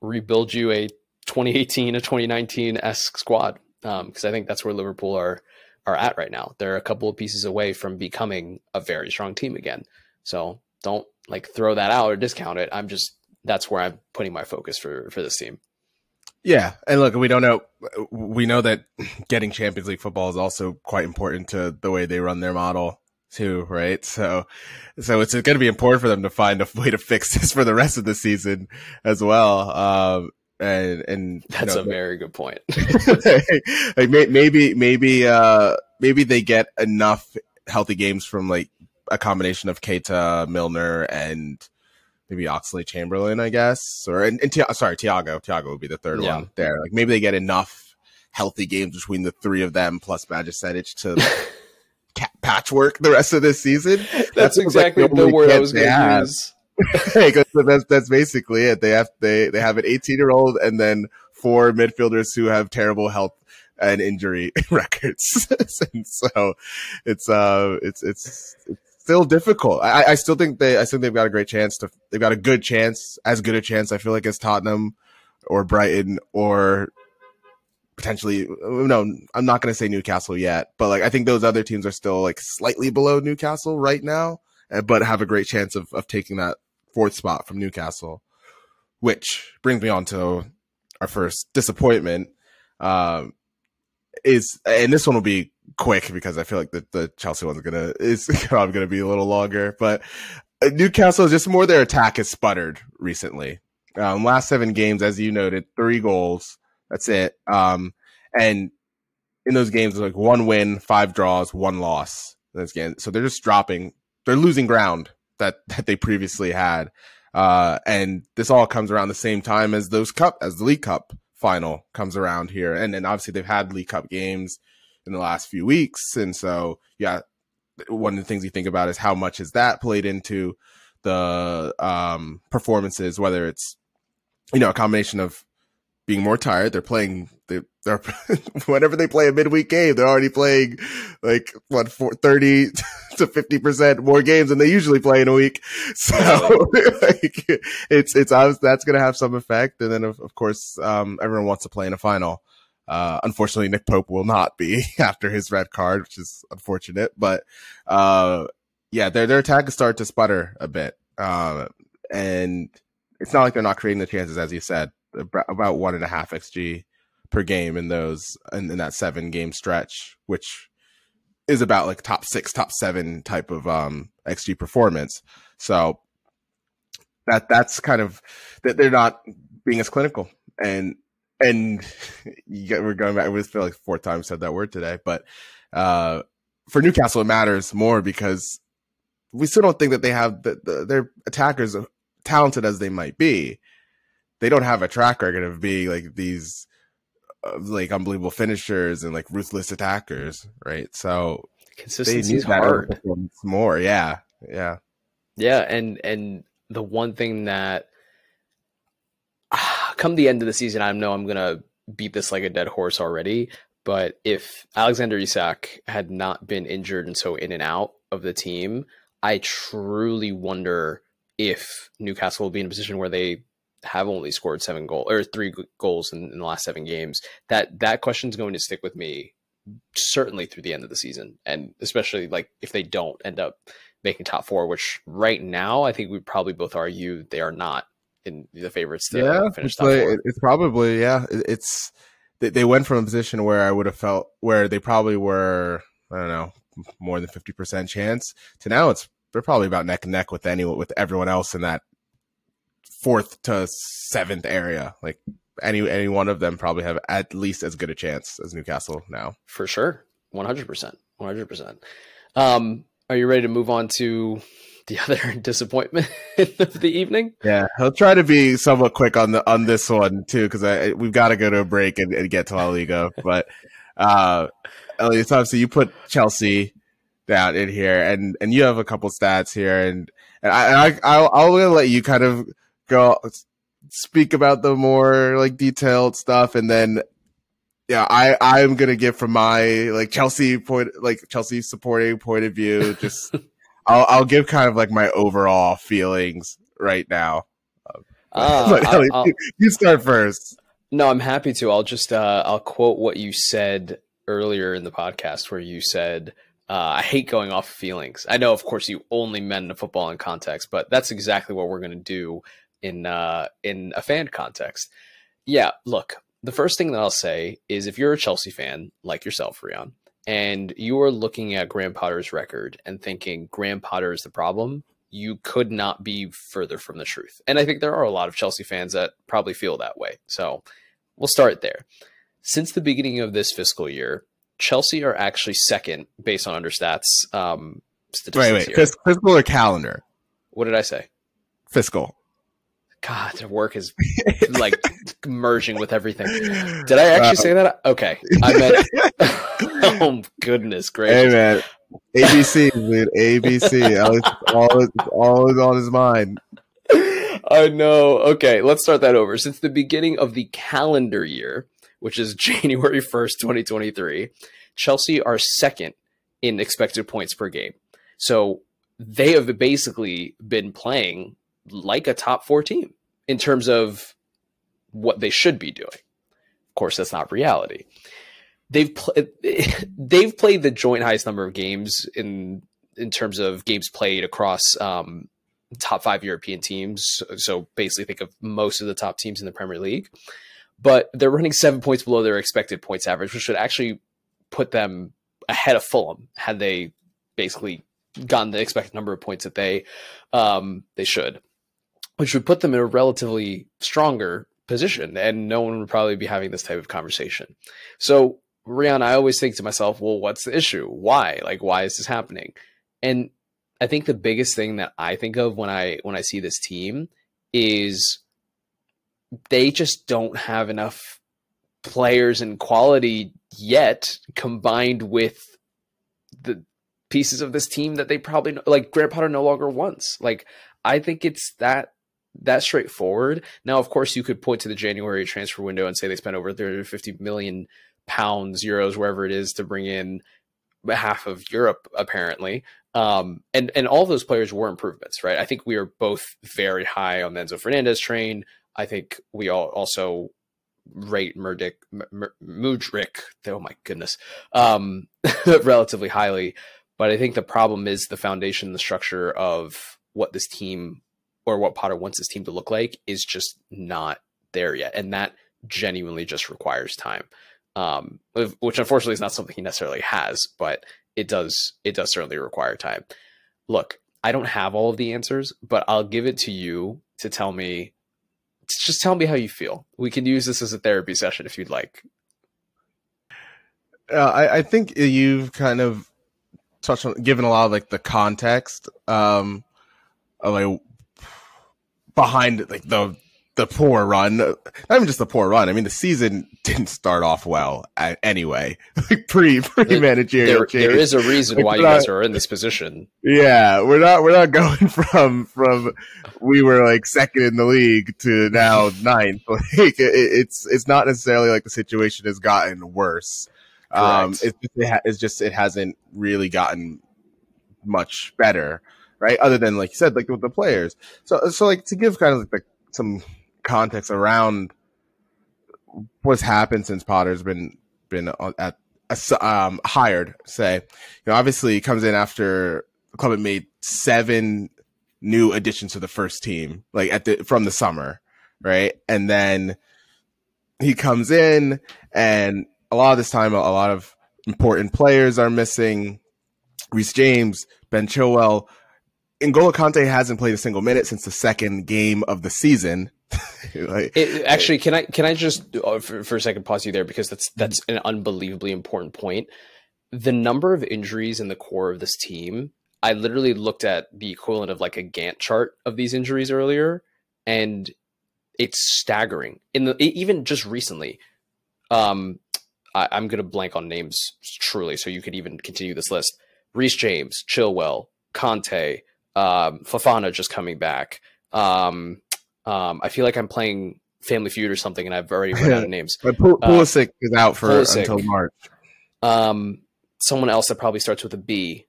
rebuild you a 2018 to 2019 esque squad? Because um, I think that's where Liverpool are are at right now. They're a couple of pieces away from becoming a very strong team again. So don't like throw that out or discount it. I'm just that's where I'm putting my focus for for this team. Yeah, and look, we don't know. We know that getting Champions League football is also quite important to the way they run their model too, right? So, so it's going to be important for them to find a way to fix this for the rest of the season as well. Um, and and that's know, a very good point. like maybe maybe uh maybe they get enough healthy games from like a combination of Keita, Milner, and maybe Oxlade-Chamberlain, I guess, or and, and sorry, Thiago. Thiago would be the third yeah. one there. Like maybe they get enough healthy games between the three of them plus Bajcetic to patchwork the rest of this season. That's, that's exactly like the, the word I was going to use. that's that's basically it. They have they they have an 18 year old and then four midfielders who have terrible health and injury records. and so it's uh it's it's, it's still difficult. I, I still think they I think they've got a great chance to they've got a good chance, as good a chance I feel like as Tottenham or Brighton or potentially no i'm not going to say newcastle yet but like i think those other teams are still like slightly below newcastle right now but have a great chance of, of taking that fourth spot from newcastle which brings me on to our first disappointment um is and this one will be quick because i feel like the, the chelsea one's gonna is probably gonna be a little longer but uh, newcastle is just more their attack has sputtered recently um last seven games as you noted three goals that's it. Um, and in those games, like one win, five draws, one loss. Those games. So they're just dropping. They're losing ground that that they previously had. Uh, and this all comes around the same time as those cup, as the League Cup final comes around here. And then obviously they've had League Cup games in the last few weeks. And so, yeah, one of the things you think about is how much has that played into the um, performances, whether it's, you know, a combination of being more tired. They're playing, they, they're, whenever they play a midweek game, they're already playing like, what, 30 to 50% more games than they usually play in a week. So like, it's, it's, that's going to have some effect. And then of, of course, um, everyone wants to play in a final. Uh, unfortunately, Nick Pope will not be after his red card, which is unfortunate. But uh, yeah, their their attack has started to sputter a bit, uh, and it's not like they're not creating the chances, as you said, about one and a half xG per game in those in, in that seven game stretch, which is about like top six, top seven type of um, xG performance. So that that's kind of that they're not being as clinical and and get, we're going back. We feel like four times said that word today, but uh, for Newcastle, it matters more because we still don't think that they have the, the, their attackers, talented as they might be, they don't have a track record of being like these uh, like unbelievable finishers and like ruthless attackers, right? So consistency is hard. More, yeah, yeah, yeah, and and the one thing that come the end of the season, I know I'm gonna beat this like a dead horse already. But if Alexander Isak had not been injured and so in and out of the team, I truly wonder if Newcastle will be in a position where they have only scored seven goals or three goals in, in, the last seven games. That that question is going to stick with me certainly through the end of the season, and especially like if they don't end up making top four, which right now I think we probably both argue they are not in the favorites to yeah, finish top four. It's probably yeah. It's they went from a position where I would have felt where they probably were I don't know more than fifty percent chance to now it's they're probably about neck and neck with anyone with everyone else in that fourth to seventh area. Like any any one of them probably have at least as good a chance as Newcastle now. For sure, one hundred percent, one hundred percent. Um, are you ready to move on to the other disappointment of the evening. Yeah, I'll try to be somewhat quick on the on this one too, because we've got to go to a break and, and get to La Liga. but uh, Elliot, obviously you put Chelsea down in here, and and you have a couple stats here, and and I, I I'll, I'll let you kind of go speak about the more like detailed stuff, and then yeah, I I'm gonna give from my like Chelsea point, like Chelsea supporting point of view, just I'll I'll give kind of like my overall feelings right now. Uh, Ellie, you start first. No, I'm happy to. I'll just uh, I'll quote what you said earlier in the podcast, where you said, uh, "I hate going off feelings." I know, of course, you only meant a football in context, but that's exactly what we're going to do in uh, in a fan context. Yeah, look, the first thing that I'll say is, if you're a Chelsea fan like yourself, Rion, and you are looking at Graham Potter's record and thinking Graham Potter is the problem, you could not be further from the truth. And I think there are a lot of Chelsea fans that probably feel that way. So we'll start there. Since the beginning of this fiscal year, Chelsea are actually second based on Understat's um, statistics. Wait, wait, here. fiscal or calendar? What did I say? Fiscal. God, their work is like merging with everything. Did I actually say that? Okay, I meant. oh goodness gracious! Hey man, ABC, dude, ABC. all, all is on his mind. I know. Okay, let's start that over. Since the beginning of the calendar year, which is January first, twenty twenty three, Chelsea are second in expected points per game. So they have basically been playing like a top four team in terms of what they should be doing. Of course, that's not reality. They've pl- they've played the joint highest number of games in in terms of games played across um, top five European teams. So basically, think of most of the top teams in the Premier League. But they're running seven points below their expected points average, which should actually put them ahead of Fulham had they basically gotten the expected number of points that they um, they should which would put them in a relatively stronger position and no one would probably be having this type of conversation. So, Rian, I always think to myself, well, what's the issue? Why? Like, why is this happening? And I think the biggest thing that I think of when I when I see this team is they just don't have enough players and quality yet combined with the pieces of this team that they probably like Grant Potter no longer wants. Like I think it's that that straightforward. Now, of course, you could point to the January transfer window and say they spent over 350 million pounds, euros, wherever it is, to bring in half of Europe, apparently. Um, and and all those players were improvements, right? I think we are both very high on the Enzo Fernandez train. I think we all also rate Murdick, Mudryk, oh my goodness, um, relatively highly. But I think the problem is the foundation, the structure of what this team or what Potter wants his team to look like is just not there yet. And that genuinely just requires time. Um, which unfortunately is not something he necessarily has, but it does it does certainly require time. Look, I don't have all of the answers, but I'll give it to you to tell me just tell me how you feel. We can use this as a therapy session if you'd like. Uh, I, I, think you've kind of touched on given a lot of like the context um of like behind like the the poor run. Not even just the poor run. I mean, the season didn't start off well anyway. Like pre pre managerial there, there is a reason like, why you guys are in this position. Yeah, we're not we're not going from from we were like second in the league to now ninth. Like it, it's it's not necessarily like the situation has gotten worse. Um, it's it ha- it's just it hasn't really gotten much better, right? Other than like you said, like with the players. So so like to give kind of like the, some context around what's happened since Potter's been been at um, hired. Say, you know, obviously he comes in after the club had made seven new additions to the first team, like at the from the summer, right? And then he comes in, and a lot of this time, a, a lot of important players are missing. Reece James, Ben Chilwell, N'Golo Kante hasn't played a single minute since the second game of the season. like, it, actually, can I can I just uh, for, for, a second pause you there because that's that's an unbelievably important point. The number of injuries in the core of this team, I literally looked at the equivalent of like a Gantt chart of these injuries earlier, and it's staggering. In the even just recently, um, I, I'm going to blank on names truly, so you could even continue this list. Reece James, Chilwell, Kante, um, Fofana just coming back. Um, um, I feel like I'm playing Family Feud or something, and I've already run out of names. but Pul- uh, Pulisic uh, is out for Pulisic. until March. Um, someone else that probably starts with a B.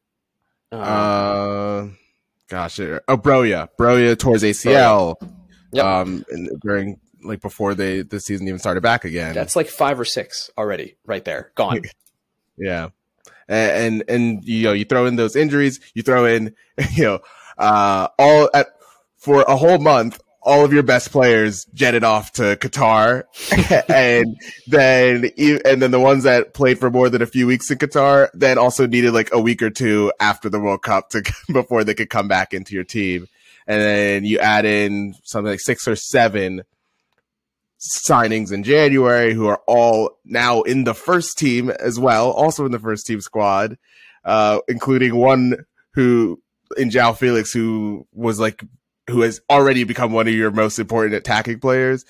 Um, uh, gosh, oh Broja, Broja towards ACL. Yep. Um, during like before they the season even started back again. That's like five or six already, right there, gone. yeah, and, and you know you throw in those injuries, you throw in you know uh all at for a whole month all of your best players jetted off to Qatar, and then and then the ones that played for more than a few weeks in Qatar then also needed like a week or two after the World Cup to before they could come back into your team, and then you add in something like six or seven signings in January who are all now in the first team as well, also in the first team squad, uh, including one who in João Felix who was like who has already become one of your most important attacking players,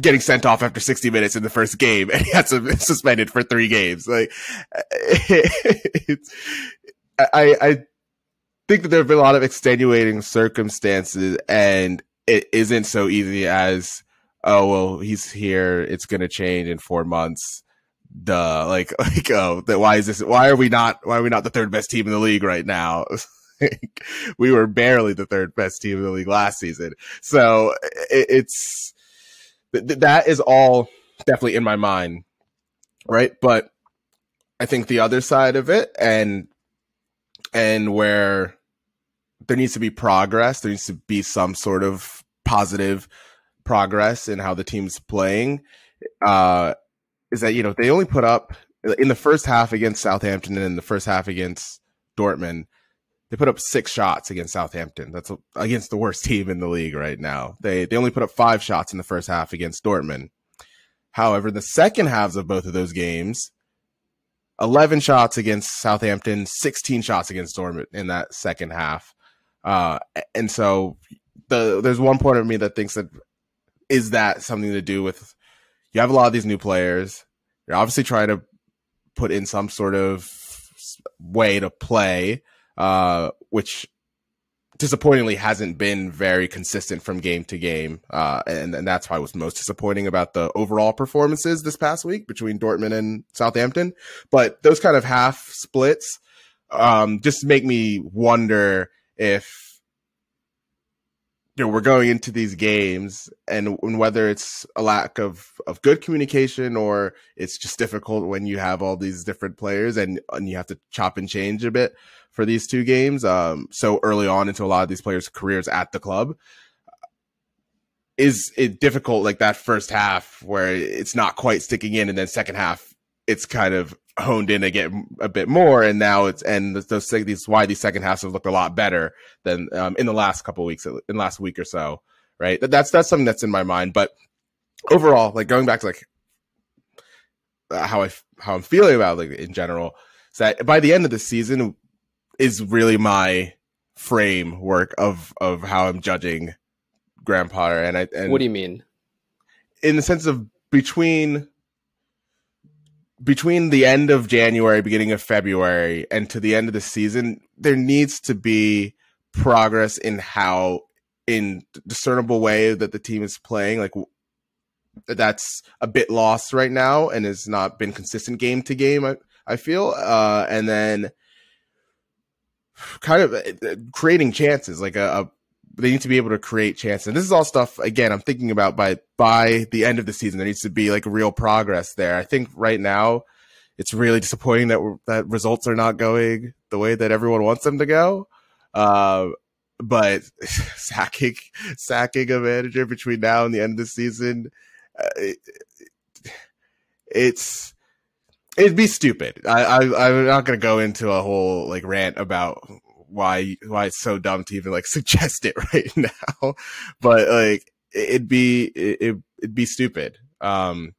getting sent off after 60 minutes in the first game and he got suspended for three games. Like, I, I think that there have been a lot of extenuating circumstances and it isn't so easy as, oh, well, he's here. It's going to change in four months. Duh. Like, like, oh, that why is this? Why are we not, why are we not the third best team in the league right now? we were barely the third best team in the league last season. So it, it's th- that is all definitely in my mind, right? But I think the other side of it, and and where there needs to be progress, there needs to be some sort of positive progress in how the team's playing. Uh, is that you know they only put up in the first half against Southampton and in the first half against Dortmund they put up six shots against Southampton. That's against the worst team in the league right now. They they only put up five shots in the first half against Dortmund. However, the second halves of both of those games, eleven shots against Southampton, sixteen shots against Dortmund in that second half. Uh, and so the there's one part of me that thinks that is that something to do with you have a lot of these new players. You're obviously trying to put in some sort of way to play, uh, which disappointingly hasn't been very consistent from game to game. Uh, and, and that's why I was most disappointing about the overall performances this past week between Dortmund and Southampton. But those kind of half splits, um, just make me wonder if you know we're going into these games and, and whether it's a lack of of good communication or it's just difficult when you have all these different players and and you have to chop and change a bit for these two games um so early on into a lot of these players careers at the club is it difficult like that first half where it's not quite sticking in and then second half it's kind of honed in again a bit more, and now it's and those these why these second halves have looked a lot better than um, in the last couple weeks, in the last week or so, right? That's that's something that's in my mind. But overall, like going back to like how I how I'm feeling about like in general, is that by the end of the season is really my framework of of how I'm judging Graham Potter. And I and what do you mean? In the sense of between between the end of January, beginning of February, and to the end of the season, there needs to be progress in how, in discernible way that the team is playing. Like that's a bit lost right now, and has not been consistent game to game. I, I feel, uh, and then kind of uh, creating chances, like a, a they need to be able to create chances. And this is all stuff again I'm thinking about by by the end of the season. There needs to be like real progress there. I think right now it's really disappointing that that results are not going the way that everyone wants them to go. Uh, but sacking sacking a manager between now and the end of the season, uh, it, it's it'd be stupid. I, I I'm not gonna go into a whole like rant about why why it's so dumb to even like suggest it right now, but like it'd be it, it'd be stupid. Um,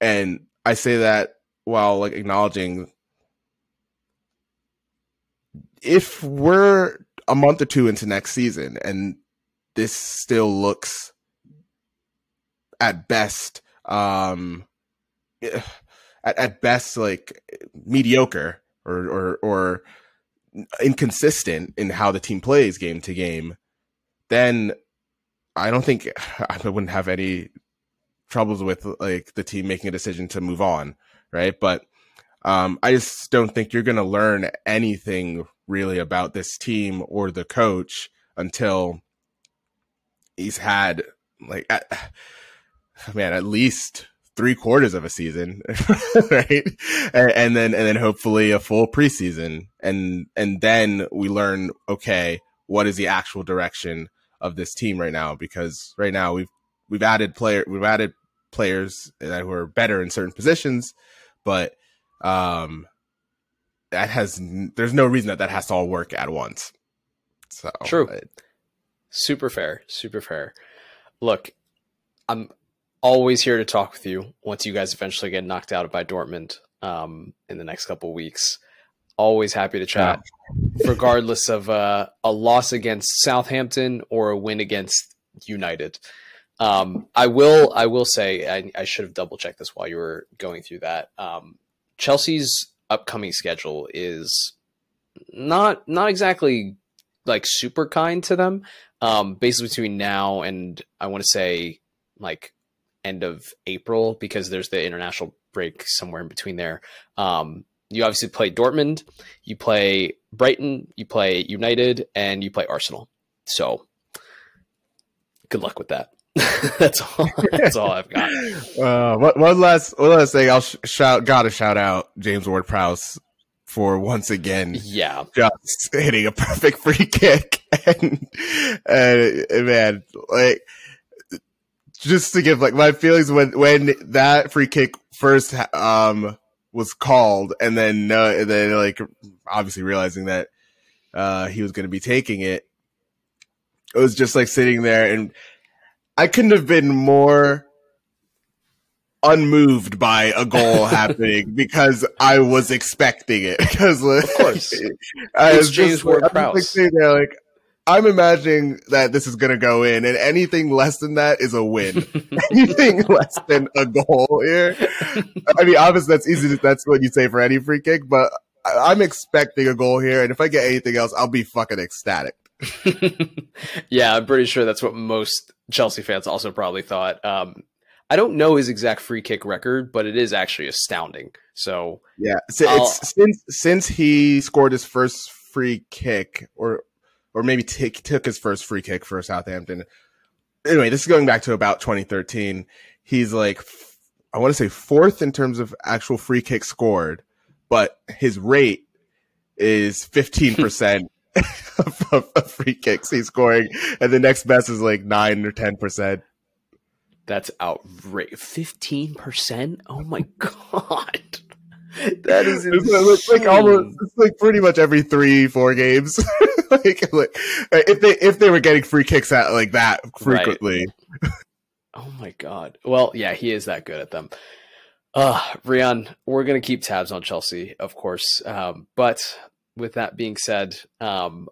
and I say that while like acknowledging if we're a month or two into next season and this still looks at best um at, at best like mediocre or or or inconsistent in how the team plays game to game, then I don't think I wouldn't have any troubles with like the team making a decision to move on, right? But um, I just don't think you're going to learn anything really about this team or the coach until he's had like at, man at least three quarters of a season, right? And, and, then and then hopefully a full preseason, and and then we learn okay, what is the actual direction of this team right now? Because right now we've we've added player we've added players that were better in certain positions, but um, that has there's no reason that that has to all work at once. So true. It, super fair, super fair. Look, I'm always here to talk with you once you guys eventually get knocked out by Dortmund um, in the next couple weeks. Always happy to chat, yeah. regardless of uh, a loss against Southampton or a win against United. Um, I will. I will say I, I should have double checked this while you were going through that. Um, Chelsea's upcoming schedule is not not exactly like super kind to them. Um, basically between now and I want to say like end of April because there's the international break somewhere in between there. Um, you obviously play Dortmund, you play Brighton, you play United, and you play Arsenal. So good luck with that. that's all. That's all I've got. Uh, one last, one last thing. I'll sh- shout. Gotta shout out James Ward Prowse for once again, yeah, just hitting a perfect free kick, and, and man, like just to give like my feelings when when that free kick first um was called, and then uh, and then like obviously realizing that uh he was going to be taking it, it was just like sitting there, and I couldn't have been more unmoved by a goal happening because I was expecting it. Because of course, I it's was James Ward Prowse. Like, there, like I'm imagining that this is going to go in, and anything less than that is a win. anything less than a goal here. I mean, obviously that's easy. To, that's what you say for any free kick, but I'm expecting a goal here, and if I get anything else, I'll be fucking ecstatic. yeah, I'm pretty sure that's what most Chelsea fans also probably thought. Um, I don't know his exact free kick record, but it is actually astounding. So yeah, so since since he scored his first free kick, or or maybe t- took his first free kick for Southampton. Anyway, this is going back to about 2013. He's like, I want to say fourth in terms of actual free kick scored, but his rate is 15% of, of, free kicks he's scoring. And the next best is like nine or 10%. That's outrageous. 15%? Oh my God. That is it's like almost it's like pretty much every three four games. like, like if they if they were getting free kicks at like that frequently. Right. Oh my god. Well, yeah, he is that good at them. Uh Rian, we're gonna keep tabs on Chelsea, of course. Um, but with that being said, um,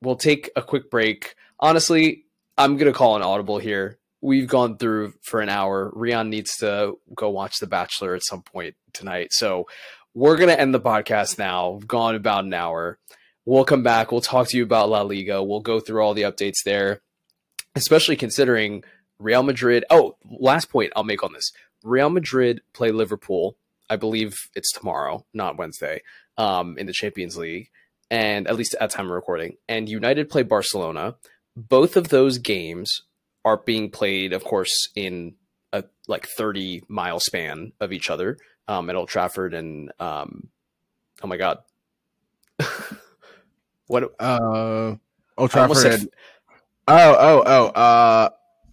we'll take a quick break. Honestly, I'm gonna call an audible here we've gone through for an hour. Rian needs to go watch The Bachelor at some point tonight. So we're going to end the podcast now. We've gone about an hour. We'll come back. We'll talk to you about La Liga. We'll go through all the updates there, especially considering Real Madrid. Oh, last point I'll make on this Real Madrid play Liverpool. I believe it's tomorrow, not Wednesday, um, in the Champions League, and at least at time of recording. And United play Barcelona. Both of those games are being played, of course, in a like 30 mile span of each other um, at Old Trafford and um, oh my god, what? Uh, Old Trafford. Said, oh, oh, oh, uh,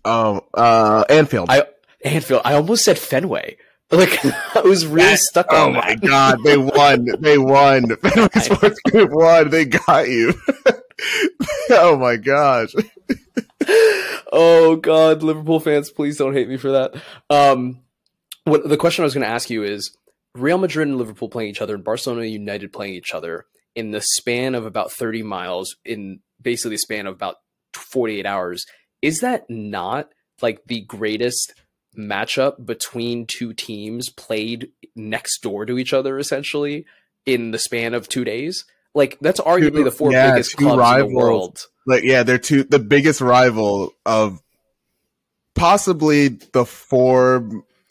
oh, uh, Anfield. I Anfield. I almost said Fenway. Like I was really that, stuck oh on. Oh my god, they won! They won! Fenway Sports Group won. They got you. Oh my gosh oh God, Liverpool fans, please don't hate me for that. Um, what the question I was going to ask you is: Real Madrid and Liverpool playing each other, and Barcelona United playing each other in the span of about thirty miles, in basically the span of about forty-eight hours. Is that not like the greatest matchup between two teams played next door to each other, essentially in the span of two days? Like that's arguably two, the four yeah, biggest clubs rivals. in the world. Like yeah, they're two the biggest rival of possibly the four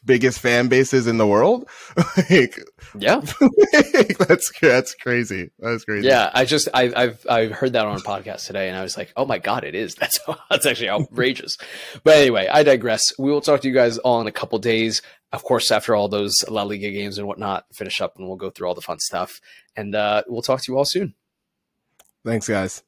biggest fan bases in the world. like, yeah, that's that's crazy. That's crazy. Yeah, I just I, I've I've heard that on a podcast today, and I was like, oh my god, it is. That's that's actually outrageous. but anyway, I digress. We will talk to you guys all in a couple days. Of course, after all those La Liga games and whatnot finish up, and we'll go through all the fun stuff. And uh, we'll talk to you all soon. Thanks, guys.